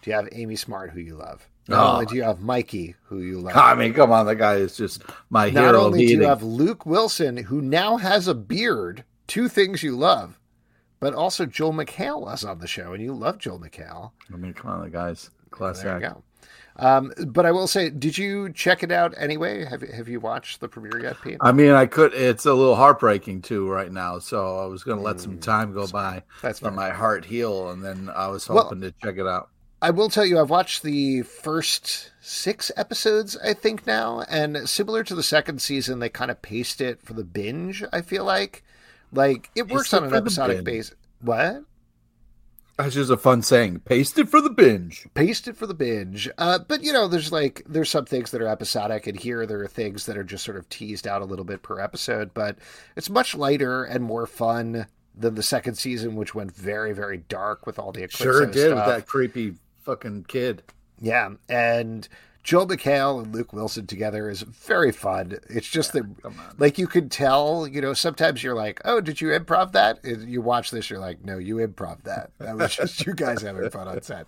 do you have Amy Smart, who you love, not oh. only do you have Mikey, who you love. I mean, come on, the guy is just my not hero. Not only do you have Luke Wilson, who now has a beard, two things you love, but also Joel McHale was on the show, and you love Joel McHale. I mean, come on, the guys, classic. There you go. Um, but I will say, did you check it out anyway? Have Have you watched the premiere yet, Pete? I mean, I could. It's a little heartbreaking too right now, so I was going to let mm, some time go by, that's let my heart heal, and then I was hoping well, to check it out. I will tell you, I've watched the first six episodes, I think now, and similar to the second season, they kind of paced it for the binge. I feel like like it works on an episodic basis. What? That's just a fun saying. Paste it for the binge. Paste it for the binge. Uh, but you know, there's like there's some things that are episodic, and here there are things that are just sort of teased out a little bit per episode. But it's much lighter and more fun than the second season, which went very very dark with all the Eclipso sure it did stuff. with that creepy fucking kid. Yeah, and Joel McHale and Luke Wilson together is very fun. It's just yeah, that, like, you can tell, you know, sometimes you're like, oh, did you improv that? And you watch this, you're like, no, you improv that. That was just you guys having fun on set.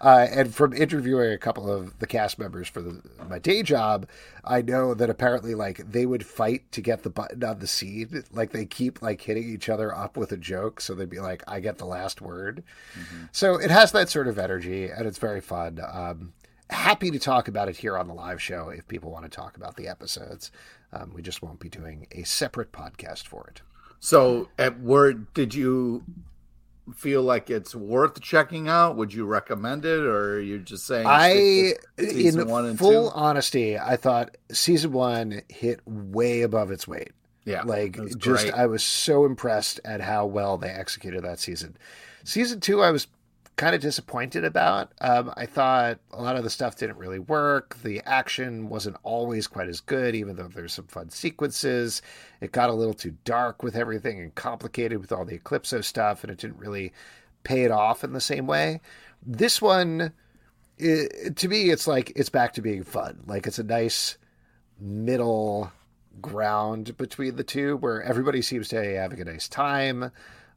Uh, and from interviewing a couple of the cast members for the, my day job, I know that apparently, like, they would fight to get the button on the scene. Like, they keep, like, hitting each other up with a joke. So they'd be like, I get the last word. Mm-hmm. So it has that sort of energy, and it's very fun. Um, happy to talk about it here on the live show if people want to talk about the episodes. Um, we just won't be doing a separate podcast for it. So, at word, did you feel like it's worth checking out? Would you recommend it, or you're you just saying? I, in one full two? honesty, I thought season one hit way above its weight. Yeah, like just I was so impressed at how well they executed that season. Season two, I was kind of disappointed about. Um, I thought a lot of the stuff didn't really work. The action wasn't always quite as good, even though there's some fun sequences. It got a little too dark with everything and complicated with all the Eclipso stuff, and it didn't really pay it off in the same way. This one, it, to me, it's like it's back to being fun. Like it's a nice middle ground between the two where everybody seems to be having a nice time.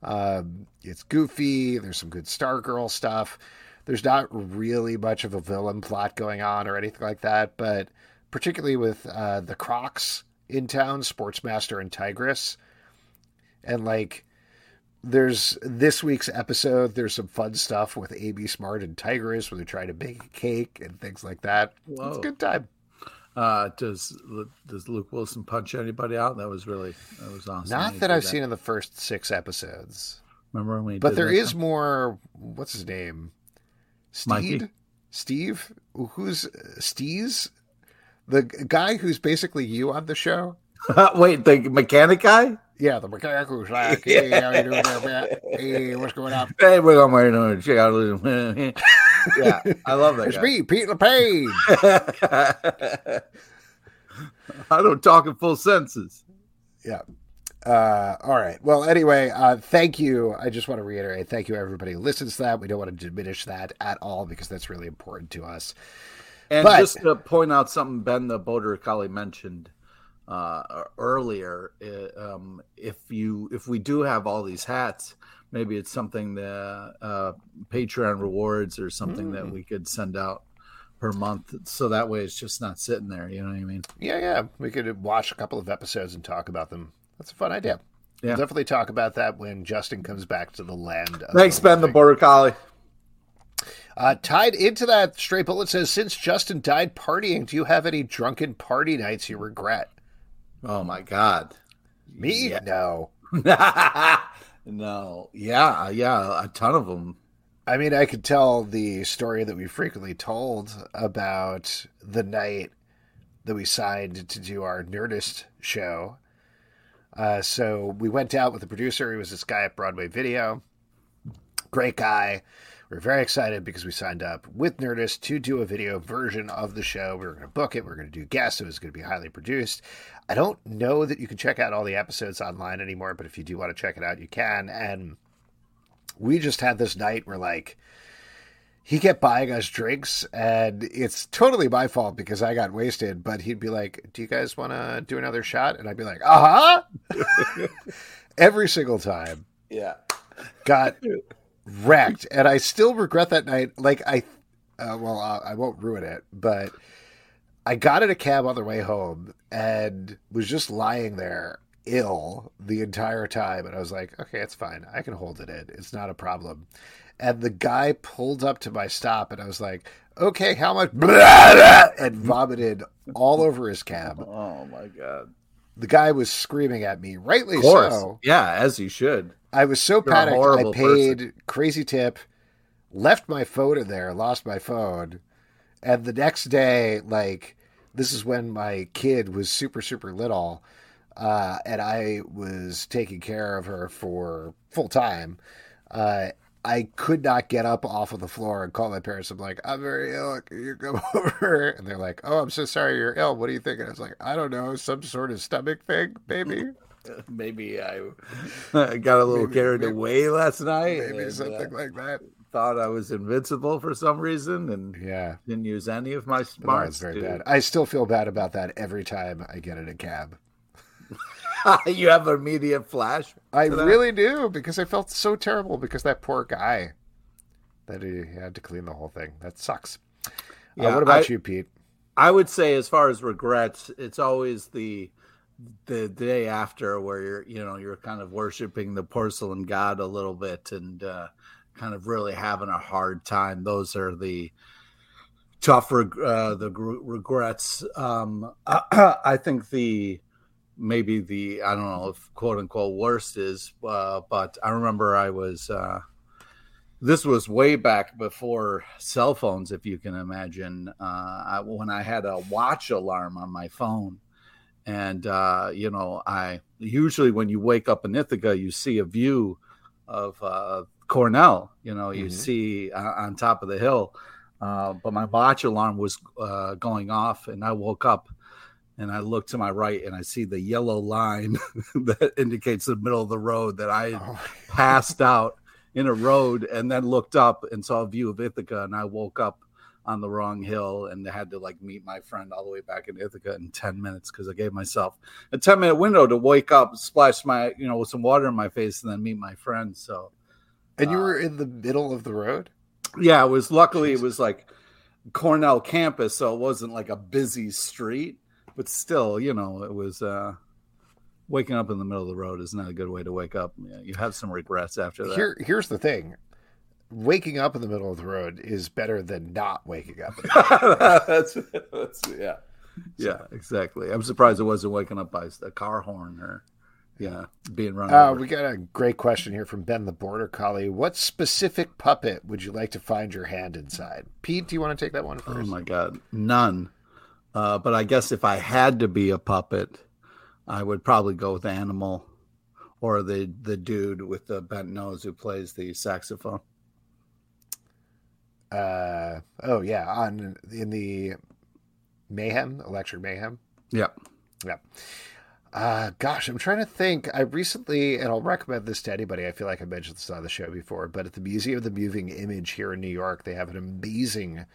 Um, it's goofy. There's some good Stargirl stuff. There's not really much of a villain plot going on or anything like that, but particularly with uh, the Crocks in town, Sportsmaster and Tigress, and like there's this week's episode. There's some fun stuff with Amy Smart and Tigress where they're trying to bake a cake and things like that. Whoa. It's a good time. Uh, does does Luke Wilson punch anybody out? That was really that was awesome. Not that I've that. seen in the first six episodes. Remember when? we? but there is more. What's his name? Steve. Steve. Who's Steez? The guy who's basically you on the show. Wait, the mechanic guy? Yeah, the mechanic who's like, hey, how you doing there? Hey, what's going on? Hey, we're my own. Check out a little. Yeah, I love that. It's guy. me, Pete LePage. I don't talk in full senses. Yeah. Uh, all right. Well, anyway, uh, thank you. I just want to reiterate, thank you everybody who listens to that. We don't want to diminish that at all because that's really important to us. And But- just to point out something Ben the Border Collie mentioned uh, earlier, uh, um, if you if we do have all these hats, maybe it's something that uh, Patreon rewards or something that we could send out per month, so that way it's just not sitting there. You know what I mean? Yeah, yeah. We could watch a couple of episodes and talk about them. That's a fun idea. Yeah. We'll definitely talk about that when Justin comes back to the land. Of Thanks, Ben the. Border Collie. Uh, tied into that, Stray Bullet says, since Justin died partying, do you have any drunken party nights you regret? Oh my God. Me? Yeah. No. no. Yeah, yeah, a ton of them. I mean, I could tell the story that we frequently told about the night that we signed to do our Nerdist show. Uh, so we went out with the producer. He was this guy at Broadway Video. Great guy. We are very excited because we signed up with Nerdist to do a video version of the show. We were going to book it. We were going to do guests. It was going to be highly produced. I don't know that you can check out all the episodes online anymore, but if you do want to check it out, you can. And we just had this night where like he kept buying us drinks and it's totally my fault because I got wasted, but he'd be like, Do you guys want to do another shot? And I'd be like, Uh huh. Every single time Yeah. got wrecked. And I still regret that night. Like, I, uh, well, I won't ruin it, but I got in a cab on the way home and was just lying there ill the entire time. And I was like, okay, it's fine. I can hold it in. It's not a problem. And the guy pulled up to my stop and I was like, okay, how much? And vomited all over his cab. Oh my God. The guy was screaming at me, rightly so. Yeah, as you should. I was so You're panicked. I paid crazy tip, left my phone in there, lost my phone, and the next day, like this is when my kid was super super little, uh, and I was taking care of her for full time. Uh, I could not get up off of the floor and call my parents. I'm like, I'm very ill. Can you come over? And they're like, Oh, I'm so sorry you're ill. What are you thinking? I was like, I don't know, some sort of stomach thing, maybe. Maybe I got a little Maybe- carried maybe- away last night. Maybe and, something uh, like that. thought I was invincible for some reason and Yeah. didn't use any of my No, smarts. it's very to- bad. I still feel bad about that every time I get in a cab. you have an immediate flash. I really do because I felt so terrible because that poor guy that he had to clean the whole thing. That sucks. Uh, Yeah, what about I- you, Pete? I would say, as far as regrets, it's always the the day after where you're, you know, you're kind of worshiping the porcelain god a little bit and uh, kind of really having a hard time. Those are the tough, reg- uh, the gr- regrets. Um, I think the maybe the I don't know if quote unquote worst is, uh, but I remember I was. Uh, this was way back before cell phones, if you can imagine. Uh, I, when I had a watch alarm on my phone, and uh, you know, I usually when you wake up in Ithaca, you see a view of uh, Cornell. You know, you Mhm. see uh, on top of the hill. Uh, but my watch alarm was uh, going off, and I woke up and I look to my right, and I see the yellow line that indicates the middle of the road that I Oh, passed out in a road and then looked up and saw a view of Ithaca and I woke up on the wrong hill and had to like meet my friend all the way back in Ithaca in 10 minutes because I gave myself a 10 minute window to wake up, splash my, you know, with some water in my face and then meet my friend. So and you Uh, were in the middle of the road? yeah, it was luckily it was like Cornell campus, so it wasn't like a busy street, but still, you know, it was uh waking up in the middle of the road is not a good way to wake up. You have some regrets after that. Here, here's the thing. Waking up in the middle of the road is better than not waking up. that's, that's yeah, yeah, exactly. I'm surprised it wasn't waking up by a car horn or yeah, being run Uh, over. we got a great question here from Ben the Border Collie. What specific puppet would you like to find your hand inside? Pete, do you want to take that one first? Oh my god, none. Uh, but I guess if I had to be a puppet, I would probably go with animal. or the the dude with the bent nose who plays the saxophone. Uh oh yeah, on in the Mayhem, Electric Mayhem. Yeah. Yeah. Uh, gosh, I'm trying to think. I recently, and I'll recommend this to anybody. I feel like I mentioned this on the show before, but at the Museum of the Moving Image here in New York, they have an amazing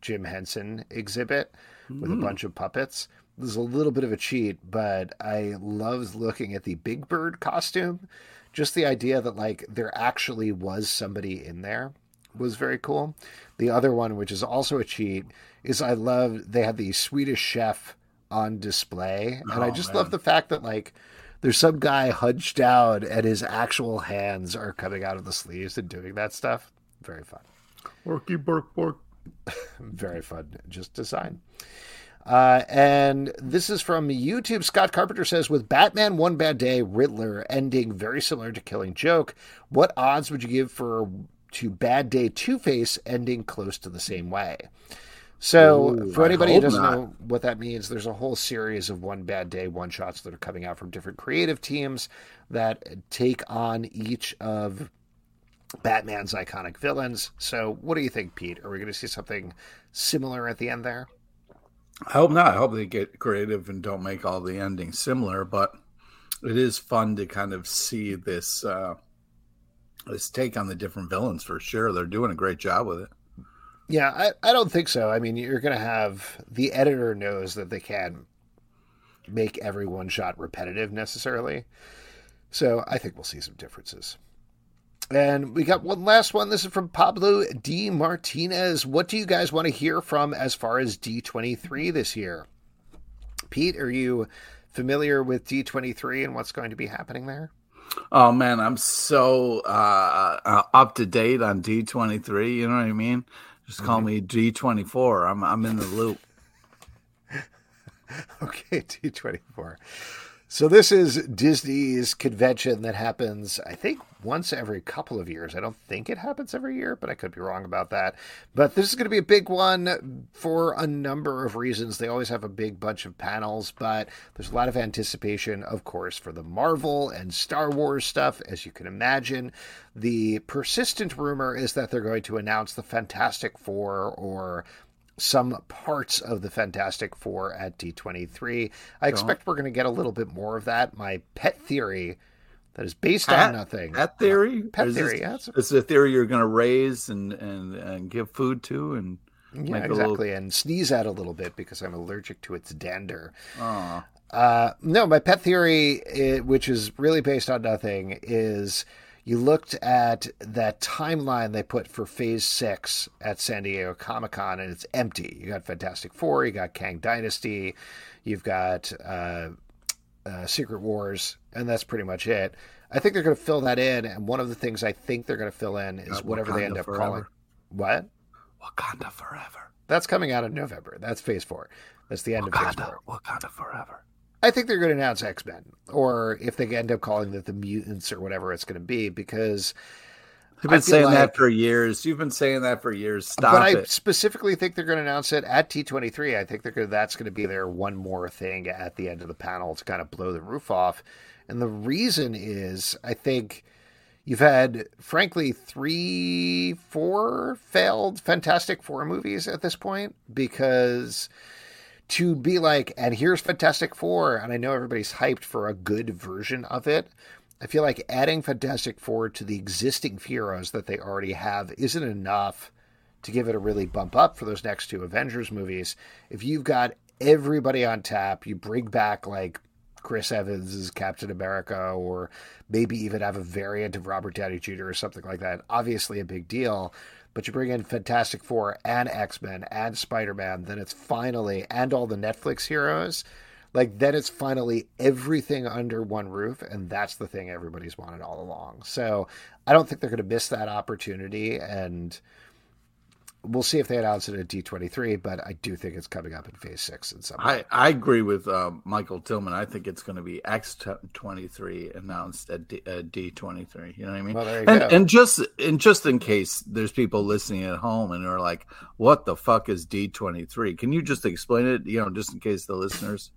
Jim Henson exhibit with a mm. bunch of puppets. This is a little bit of a cheat, but I love looking at the Big Bird costume. Just the idea that like there actually was somebody in there was very cool. The other one, which is also a cheat, is I love they had the Swedish chef on display, and I Oh, just man. love the fact that like there's some guy hunched down and his actual hands are coming out of the sleeves and doing that stuff. Very fun. Porky bork bork. Very fun. Just design. Uh, and this is from YouTube. Scott Carpenter says, with Batman One Bad Day, Riddler ending very similar to Killing Joke, what odds would you give for to Bad Day Two Face ending close to the same way? So, Ooh, for anybody who doesn't not. know what that means, there's a whole series of One Bad Day one shots that are coming out from different creative teams that take on each of Batman's iconic villains. So, what do you think, Pete? Are we going to see something similar at the end there? I hope not. I hope they get creative and don't make all the endings similar, but it is fun to kind of see this uh this take on the different villains for sure. They're doing a great job with it. Yeah, I, I don't think so. I mean, you're going to have the editor knows that they can make every one shot repetitive necessarily. So I think we'll see some differences. And we got one last one. This is from Pablo D. Martinez. What do you guys want to hear from as far as D23 this year? Pete, are you familiar with D23 and what's going to be happening there? Oh man, I'm so uh, uh up to date on D23, you know what I mean? Just call me D24. I'm I'm in the loop. Okay, D24. So this is Disney's convention that happens, I think, once every couple of years. I don't think it happens every year, but I could be wrong about that. But this is going to be a big one for a number of reasons. They always have a big bunch of panels, but there's a lot of anticipation, of course, for the Marvel and Star Wars stuff, as you can imagine. The persistent rumor is that they're going to announce the Fantastic Four or some parts of the Fantastic Four at D23. I expect we're going to get a little bit more of that. My pet theory that is based Pet- on nothing. That theory? Pet Is theory, This, yeah, it's- a theory you're going to raise and, and and give food to and yeah, a little- exactly. And sneeze at a little bit because I'm allergic to its dander. Uh, no, my pet theory, eh, which is really based on nothing, is you looked at that timeline they put for Phase Six at San Diego Comic Con, and it's empty. You got Fantastic Four, you got Kang Dynasty, you've got uh, uh, Secret Wars, and that's pretty much it. I think they're going to fill that in, and one of the things I think they're going to fill in is Got whatever they end up Forever. calling. What? Wakanda forever. That's coming out in November. That's Phase Four. That's the end of Phase Wakanda, Four. Wakanda forever. I think they're going to announce X Men, or if they end up calling it the mutants or whatever it's going to be, because. I've been saying like- that for years. You've been saying that for years. Stop but I it. specifically think they're going to announce it at D23. I think they're going to, that's going to be their one more thing at the end of the panel to kind of blow the roof off. And the reason is, I think you've had, frankly, three, four failed Fantastic Four movies at this point because to be like, and here's Fantastic Four, and I know everybody's hyped for a good version of it. I feel like adding Fantastic Four to the existing heroes that they already have isn't enough to give it a really bump up for those next two Avengers movies. If you've got everybody on tap, you bring back like Chris Evans as Captain America, or maybe even have a variant of Robert Downey Jr. or something like that. Obviously, a big deal. But you bring in Fantastic Four and X Men and Spider Man, then it's finally, and all the Netflix heroes, like then it's finally everything under one roof. And that's the thing everybody's wanted all along. So I don't think they're going to miss that opportunity. And we'll see if they announce it at D23, but I do think it's coming up in phase six in some I, I agree with uh, Michael Tillman. I think it's going to be X23 announced at D, uh, D23. You know what I mean? Well, there you and, go. and just and just in case there's people listening at home and are like, "What the fuck is D23?" Can you just explain it? You know, just in case the listeners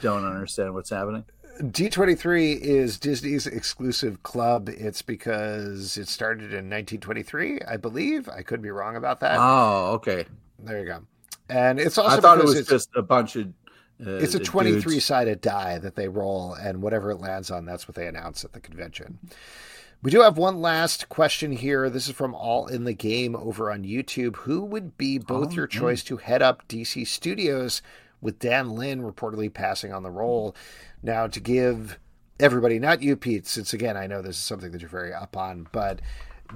don't understand what's happening. D23 is Disney's exclusive club. It's because it started in 1923, I believe. I could be wrong about that. Oh, okay. There you go. And it's also I thought it was just a bunch of. Uh, it's a dudes. 23 sided die that they roll, and whatever it lands on, that's what they announce at the convention. We do have one last question here. This is from All in the Game over on YouTube. Who would be both Oh, your choice to head up DC Studios with Dan Lin reportedly passing on the role? Now, to give everybody, not you, Pete, since again, I know this is something that you're very up on, but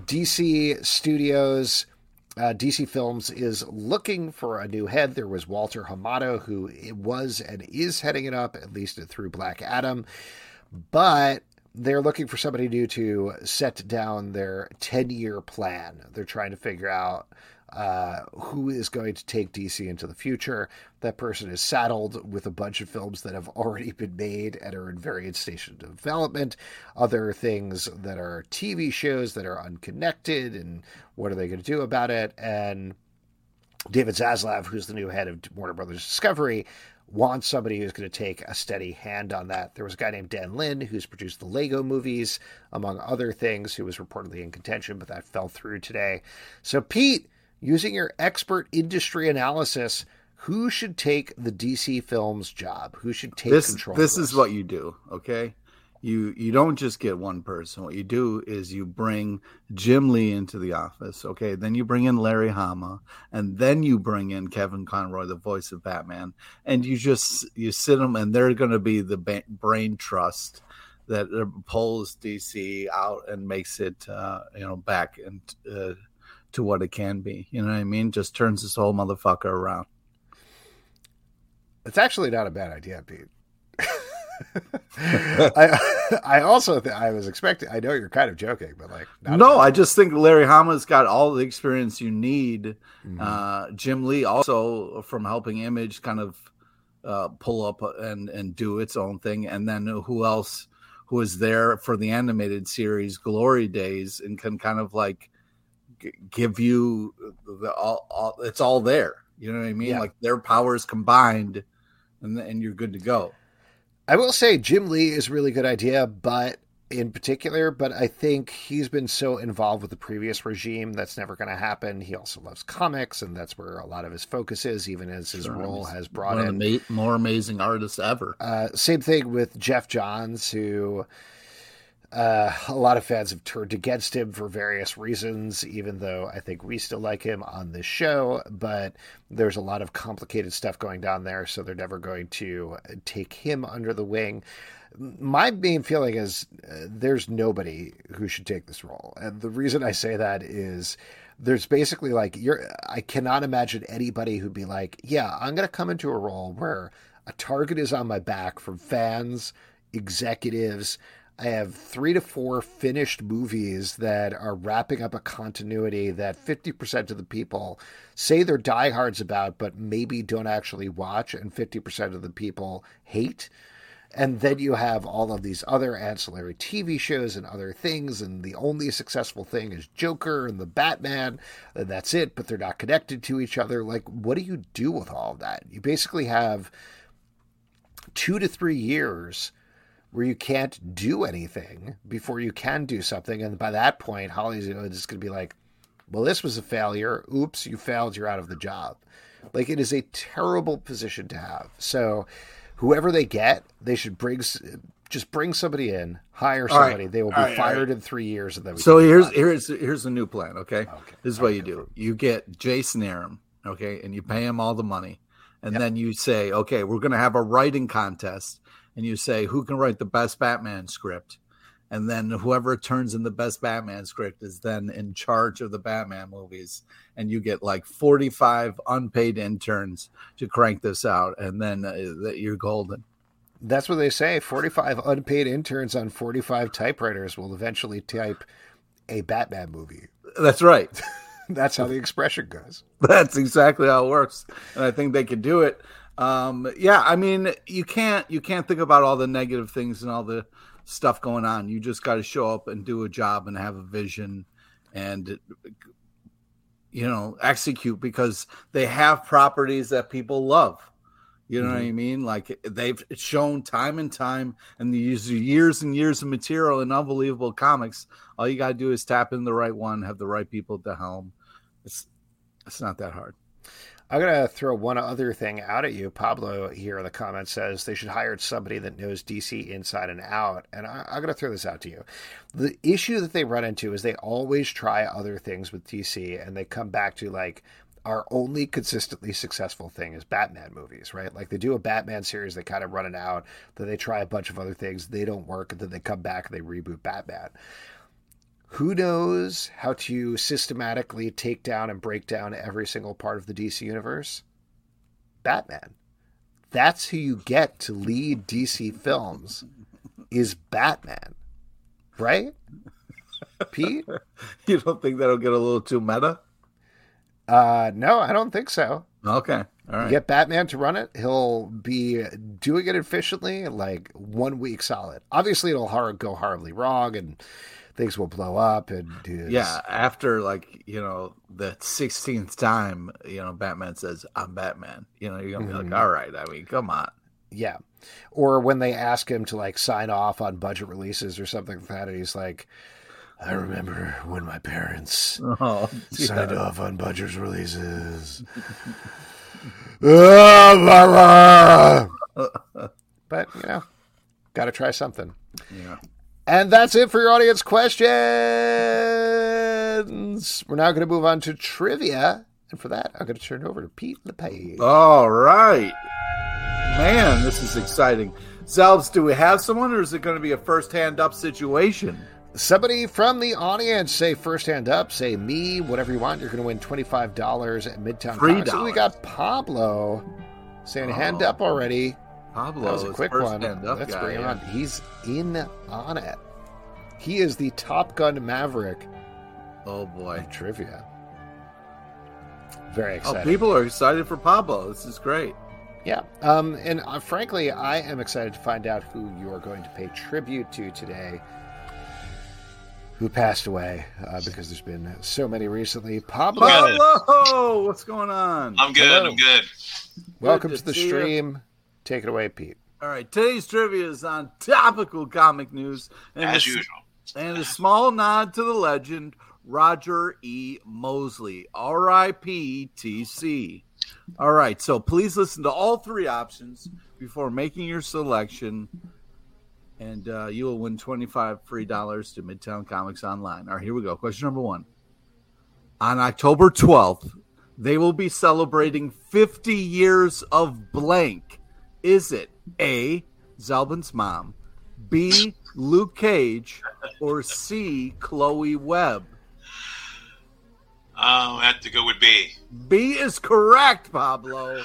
DC Studios. Uh, DC Films is looking for a new head. There was Walter Hamada, who was and is heading it up, at least through Black Adam. But they're looking for somebody new to set down their 10 year plan. They're trying to figure out uh, who is going to take DC into the future. That person is saddled with a bunch of films that have already been made and are in various stations of development, other things that are TV shows that are unconnected, and what are they going to do about it? And David Zaslav, who's the new head of Warner Brothers Discovery, wants somebody who's going to take a steady hand on that. There was a guy named Dan Lin who's produced the Lego movies, among other things, who was reportedly in contention, but that fell through today. So, Pete, using your expert industry analysis, who should take the DC Films job? Who should take this control? this is what you do okay you you don't just get one person what you do is you bring jim lee into the office okay then you bring in larry hama and then you bring in kevin conroy the voice of batman and you just you sit them and they're going to be the ba- brain trust that uh, pulls dc out and makes it uh, you know back and uh, to what it can be you know what i mean just turns this whole motherfucker around It's actually not a bad idea, Pete. I I also th- I was expecting. I know you're kind of joking, but like not no, I just think Larry Hama's got all the experience you need. Mhm. Uh, Jim Lee also from helping Image kind of uh, pull up and and do its own thing, and then who else who is there for the animated series Glory Days and can kind of like g- give you the all, all it's all there. You know what I mean? Yeah. Like their powers combined, and and you're good to go. I will say Jim Lee is a really good idea, but in particular, but I think he's been so involved with the previous regime that's never going to happen. He also loves comics, and that's where a lot of his focus is, even as his Sure, role has brought in ma- more amazing artists ever. Uh, same thing with Geoff Johns, who uh, a lot of fans have turned against him for various reasons, even though I think we still like him on this show. But there's a lot of complicated stuff going down there, so they're never going to take him under the wing. My main feeling is uh, there's nobody who should take this role. And the reason I say that is there's basically like you're I cannot imagine anybody who'd be like, yeah, I'm going to come into a role where a target is on my back from fans, executives. I have three to four finished movies that are wrapping up a continuity that 50% of the people say they're diehards about, but maybe don't actually watch, and 50% of the people hate. And then you have all of these other ancillary TV shows and other things, and the only successful thing is Joker and the Batman, and that's it, but they're not connected to each other. Like, what do you do with all of that? You basically have two to three years where you can't do anything before you can do something. And by that point, Hollywood is going to be like, well, this was a failure. Oops, you failed. You're out of the job. Like, it is a terrible position to have. So, whoever they get, they should bring just bring somebody in, hire All right. somebody. They will be right, fired right. in three years, and then we So here's here's here's a new plan. Okay, Okay. this is what you do: you get Jason Aaron. okay, and you pay him all the money, and then you say, okay, we're going to have a writing contest, and you say who can write the best Batman script, and then whoever turns in the best Batman script is then in charge of the Batman movies, and you get like forty five unpaid interns to crank this out, and then uh, that you're golden. That's what they say. 45 unpaid interns on 45 typewriters will eventually type a Batman movie. That's right. That's how the expression goes. That's exactly how it works, and I think they could do it. Um, yeah, I mean, you can't you can't think about all the negative things and all the stuff going on. You just got to show up and do a job and have a vision, and you know execute because they have properties that people love. You know mm-hmm. what I mean? Like they've shown time and time, and these years and years of material and unbelievable comics. All you got to do is tap in the right one, have the right people at the helm. It's it's not that hard. I'm gonna throw one other thing out at you. Pablo here in the comments says they should hire somebody that knows DC inside and out. And I, am gonna throw this out to you. The issue that they run into is they always try other things with DC, and they come back to like our only consistently successful thing is Batman movies, right? Like they do a Batman series, they kind of run it out, then they try a bunch of other things, they don't work, and then they come back and they reboot Batman. Who knows how to systematically take down and break down every single part of the DC universe? Batman. That's who you get to lead DC films is Batman. Right? Pete? You don't think that'll get a little too meta? Uh no, I don't think so. Okay. All right. You get Batman to run it, he'll be doing it efficiently like one week solid. Obviously it'll go horribly wrong and things will blow up and yeah after like you know the 16th time you know batman says i'm batman. You know you're gonna be mm-hmm. like all right i mean come on. Yeah. Or when they ask him to like sign off on budget releases or something like that and he's like i remember when my parents oh, signed off on budget releases. But you know gotta try something. Yeah and that's it for your audience questions. We're now going to move on to trivia. And for that, I'm going to turn it over to Pete the page. All right. Man, this is exciting. Zelbs, do we have someone or is it going to be a first hand up situation? Somebody from the audience say first hand up, say me, whatever you want. You're going to win $25 at Midtown Comics. So we got Pablo saying oh. hand up already. Pablo that was a quick one. Let's guy, bring yeah. on. He's in on it. He is the Top Gun Maverick. Oh boy, trivia. Very excited. Oh, people are excited for Pablo. This is great. Yeah, um, and uh, frankly, I am excited to find out who you are going to pay tribute to today. Who passed away uh, because there's been so many recently. Pablo, Pablo, what's going on? I'm good. Hello. I'm good. Welcome good to, to the stream. You. Take it away, Pete. All right, today's trivia is on topical comic news, and as a, usual, and a small nod to the legend Roger E. Mosley, R.I.P. T.C. All right, so please listen to all three options before making your selection, and uh, you will win twenty-five free dollars to Midtown Comics Online. All right, here we go. Question number one: On October twelfth, they will be celebrating fifty years of blank is it A. Zalben's mom, B. Luke Cage, or C. Chloe Webb? Oh, I have to go with B. B is correct, Pablo.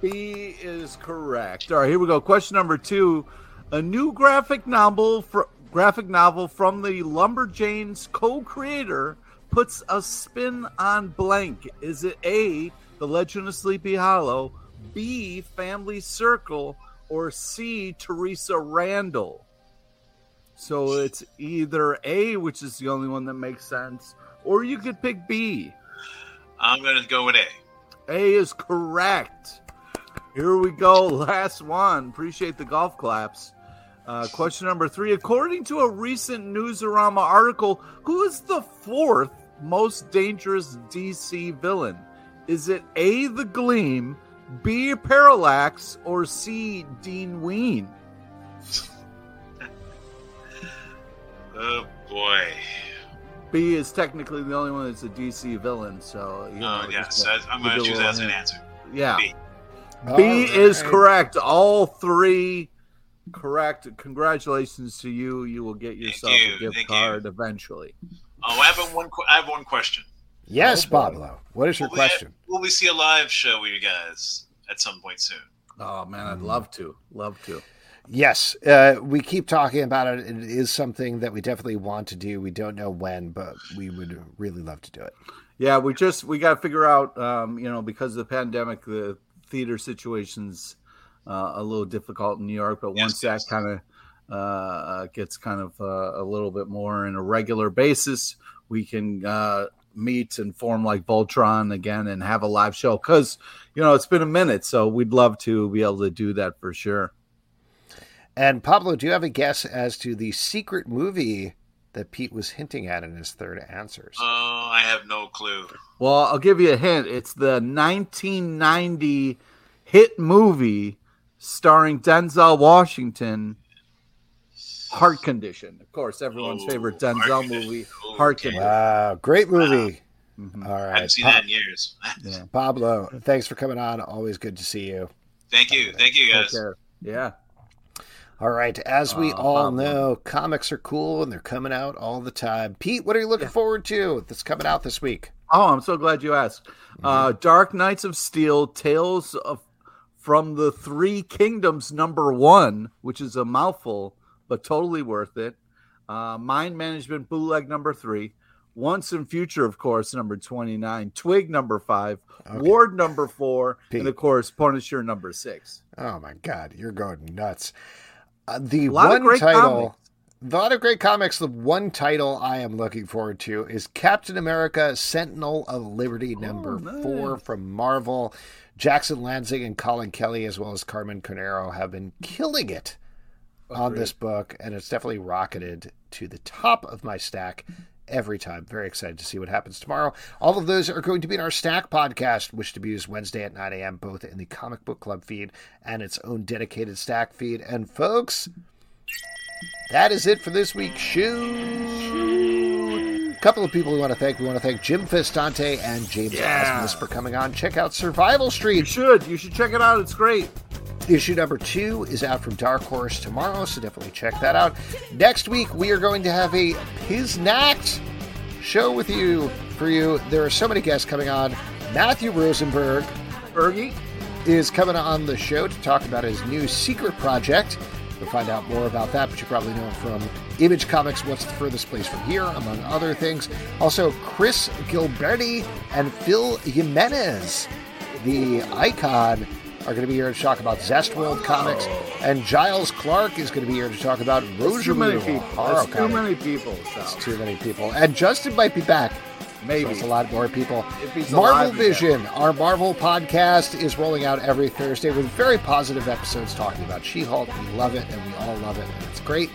B is correct. All right, here we go. Question number two: A new graphic novel for graphic novel from the Lumberjanes co-creator puts a spin on blank. Is it A. The Legend of Sleepy Hollow, B, Family Circle, or C, Teresa Randall. So it's either A, which is the only one that makes sense, or you could pick B. I'm going to go with A. A is correct. Here we go. Last one. Appreciate the golf claps. Uh, question number three. According to a recent Newsarama article, who is the fourth most dangerous DC villain? Is it A, the Gleam, B. Parallax, or C. Dean Ween? oh boy. B is technically the only one that's a DC villain, so you know. Oh yes, uh, I'm going to choose that as an answer. Yeah. B, B right. is correct. All three correct. Congratulations to you. You will get yourself you. a gift Thank card you. eventually. Oh, I have one. I have one question. Yes, oh, Pablo. What is your will question? We, will we see a live show with you guys at some point soon? Oh man, I'd love to. Love to. Yes, uh, we keep talking about it. It is something that we definitely want to do. We don't know when, but we would really love to do it. Yeah, we just we got to figure out, um, you know, because of the pandemic, the theater situation's uh, a little difficult in New York. But yes, once yes. that kind of uh, gets kind of uh, a little bit more in a regular basis, we can uh, meet and form like Voltron again and have a live show because you know it's been a minute, so we'd love to be able to do that for sure. And Pablo, do you have a guess as to the secret movie that Pete was hinting at in his third answers? Oh, I have no clue. Well, I'll give you a hint. It's the 1990 hit movie starring Denzel Washington, Heart Condition. Of course, everyone's Oh, favorite Heart Denzel Condition. movie, Okay. Heart Condition. Wow, great movie. Mhm. All I right, haven't seen Pa- that in years. Yeah. Pablo, thanks for coming on. Always good to see you. Thank you. Thank you, Take guys. care. Yeah. All right, as we Uh, all Pablo. know, comics are cool and they're coming out all the time. Pete, what are you looking Yeah. forward to that's coming out this week? Oh, I'm so glad you asked. Uh, Dark Knights of Steel, Tales of from the Three Kingdoms, number one, which is a mouthful, but totally worth it. Uh, Mind Management Bootleg, number three. Once in Future, of course, number 29. Twig, number five. Okay. Ward, number four. Pete. And, of course, Punisher, number six. Oh my God, you're going nuts. Uh, the A lot of one title, a lot of great comics. The one title I am looking forward to is Captain America: Sentinel of Liberty, number Oh, nice. four from Marvel. Jackson Lanzing and Collin Kelly, as well as Carmen Carnero, have been killing it on this book, and it's definitely rocketed to the top of my stack every time. Very excited to see what happens tomorrow. All of those are going to be in our Stack podcast, which debuts Wednesday at 9 a.m., both in the Comic Book Club feed and its own dedicated Stack feed. And folks, that is it for this week's show. A couple of people we want to thank. We want to thank Jim Festante and James Yeah. Asmus for coming on. Check out Survival Street. You should. You should check it out. It's great. Issue number two is out from Dark Horse tomorrow, so definitely check that out. Next week, we are going to have a Piznact show with you for you. There are so many guests coming on. Matthew Rosenberg Fergie? is coming on the show to talk about his new secret project. We'll find out more about that, but you probably know him from Image Comics, What's the Furthest Place from Here, among other things. Also, Chris Gilberti and Phil Jimenez, the icon, are going to be here to talk about Zest World Comics, and Giles Clark is going to be here to talk about That's too many people. horror oh, too many people. So. It's too many people. And Justin might be back. Maybe. So it's a lot more people. Marvel again. Vision, our Marvel podcast, is rolling out every Thursday with very positive episodes talking about She Hulk. We love it, and we all love it, and it's great.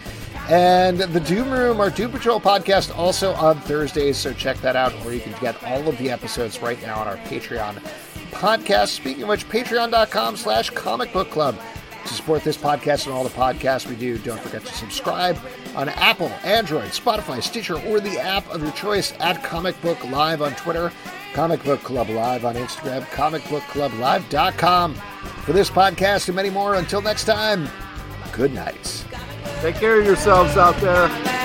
And the Doom Room, our Doom Patrol podcast, also on Thursdays, so check that out, or you can get all of the episodes right now on our Patreon podcast. Speaking of which, patreon.com slash comic book club. To support this podcast and all the podcasts we do, don't forget to subscribe on Apple, Android, Spotify, Stitcher, or the app of your choice at Comic Book Live on Twitter, Comic Book Club Live on Instagram, comicbookclublive.com. For this podcast and many more, until next time, good night. Take care of yourselves out there.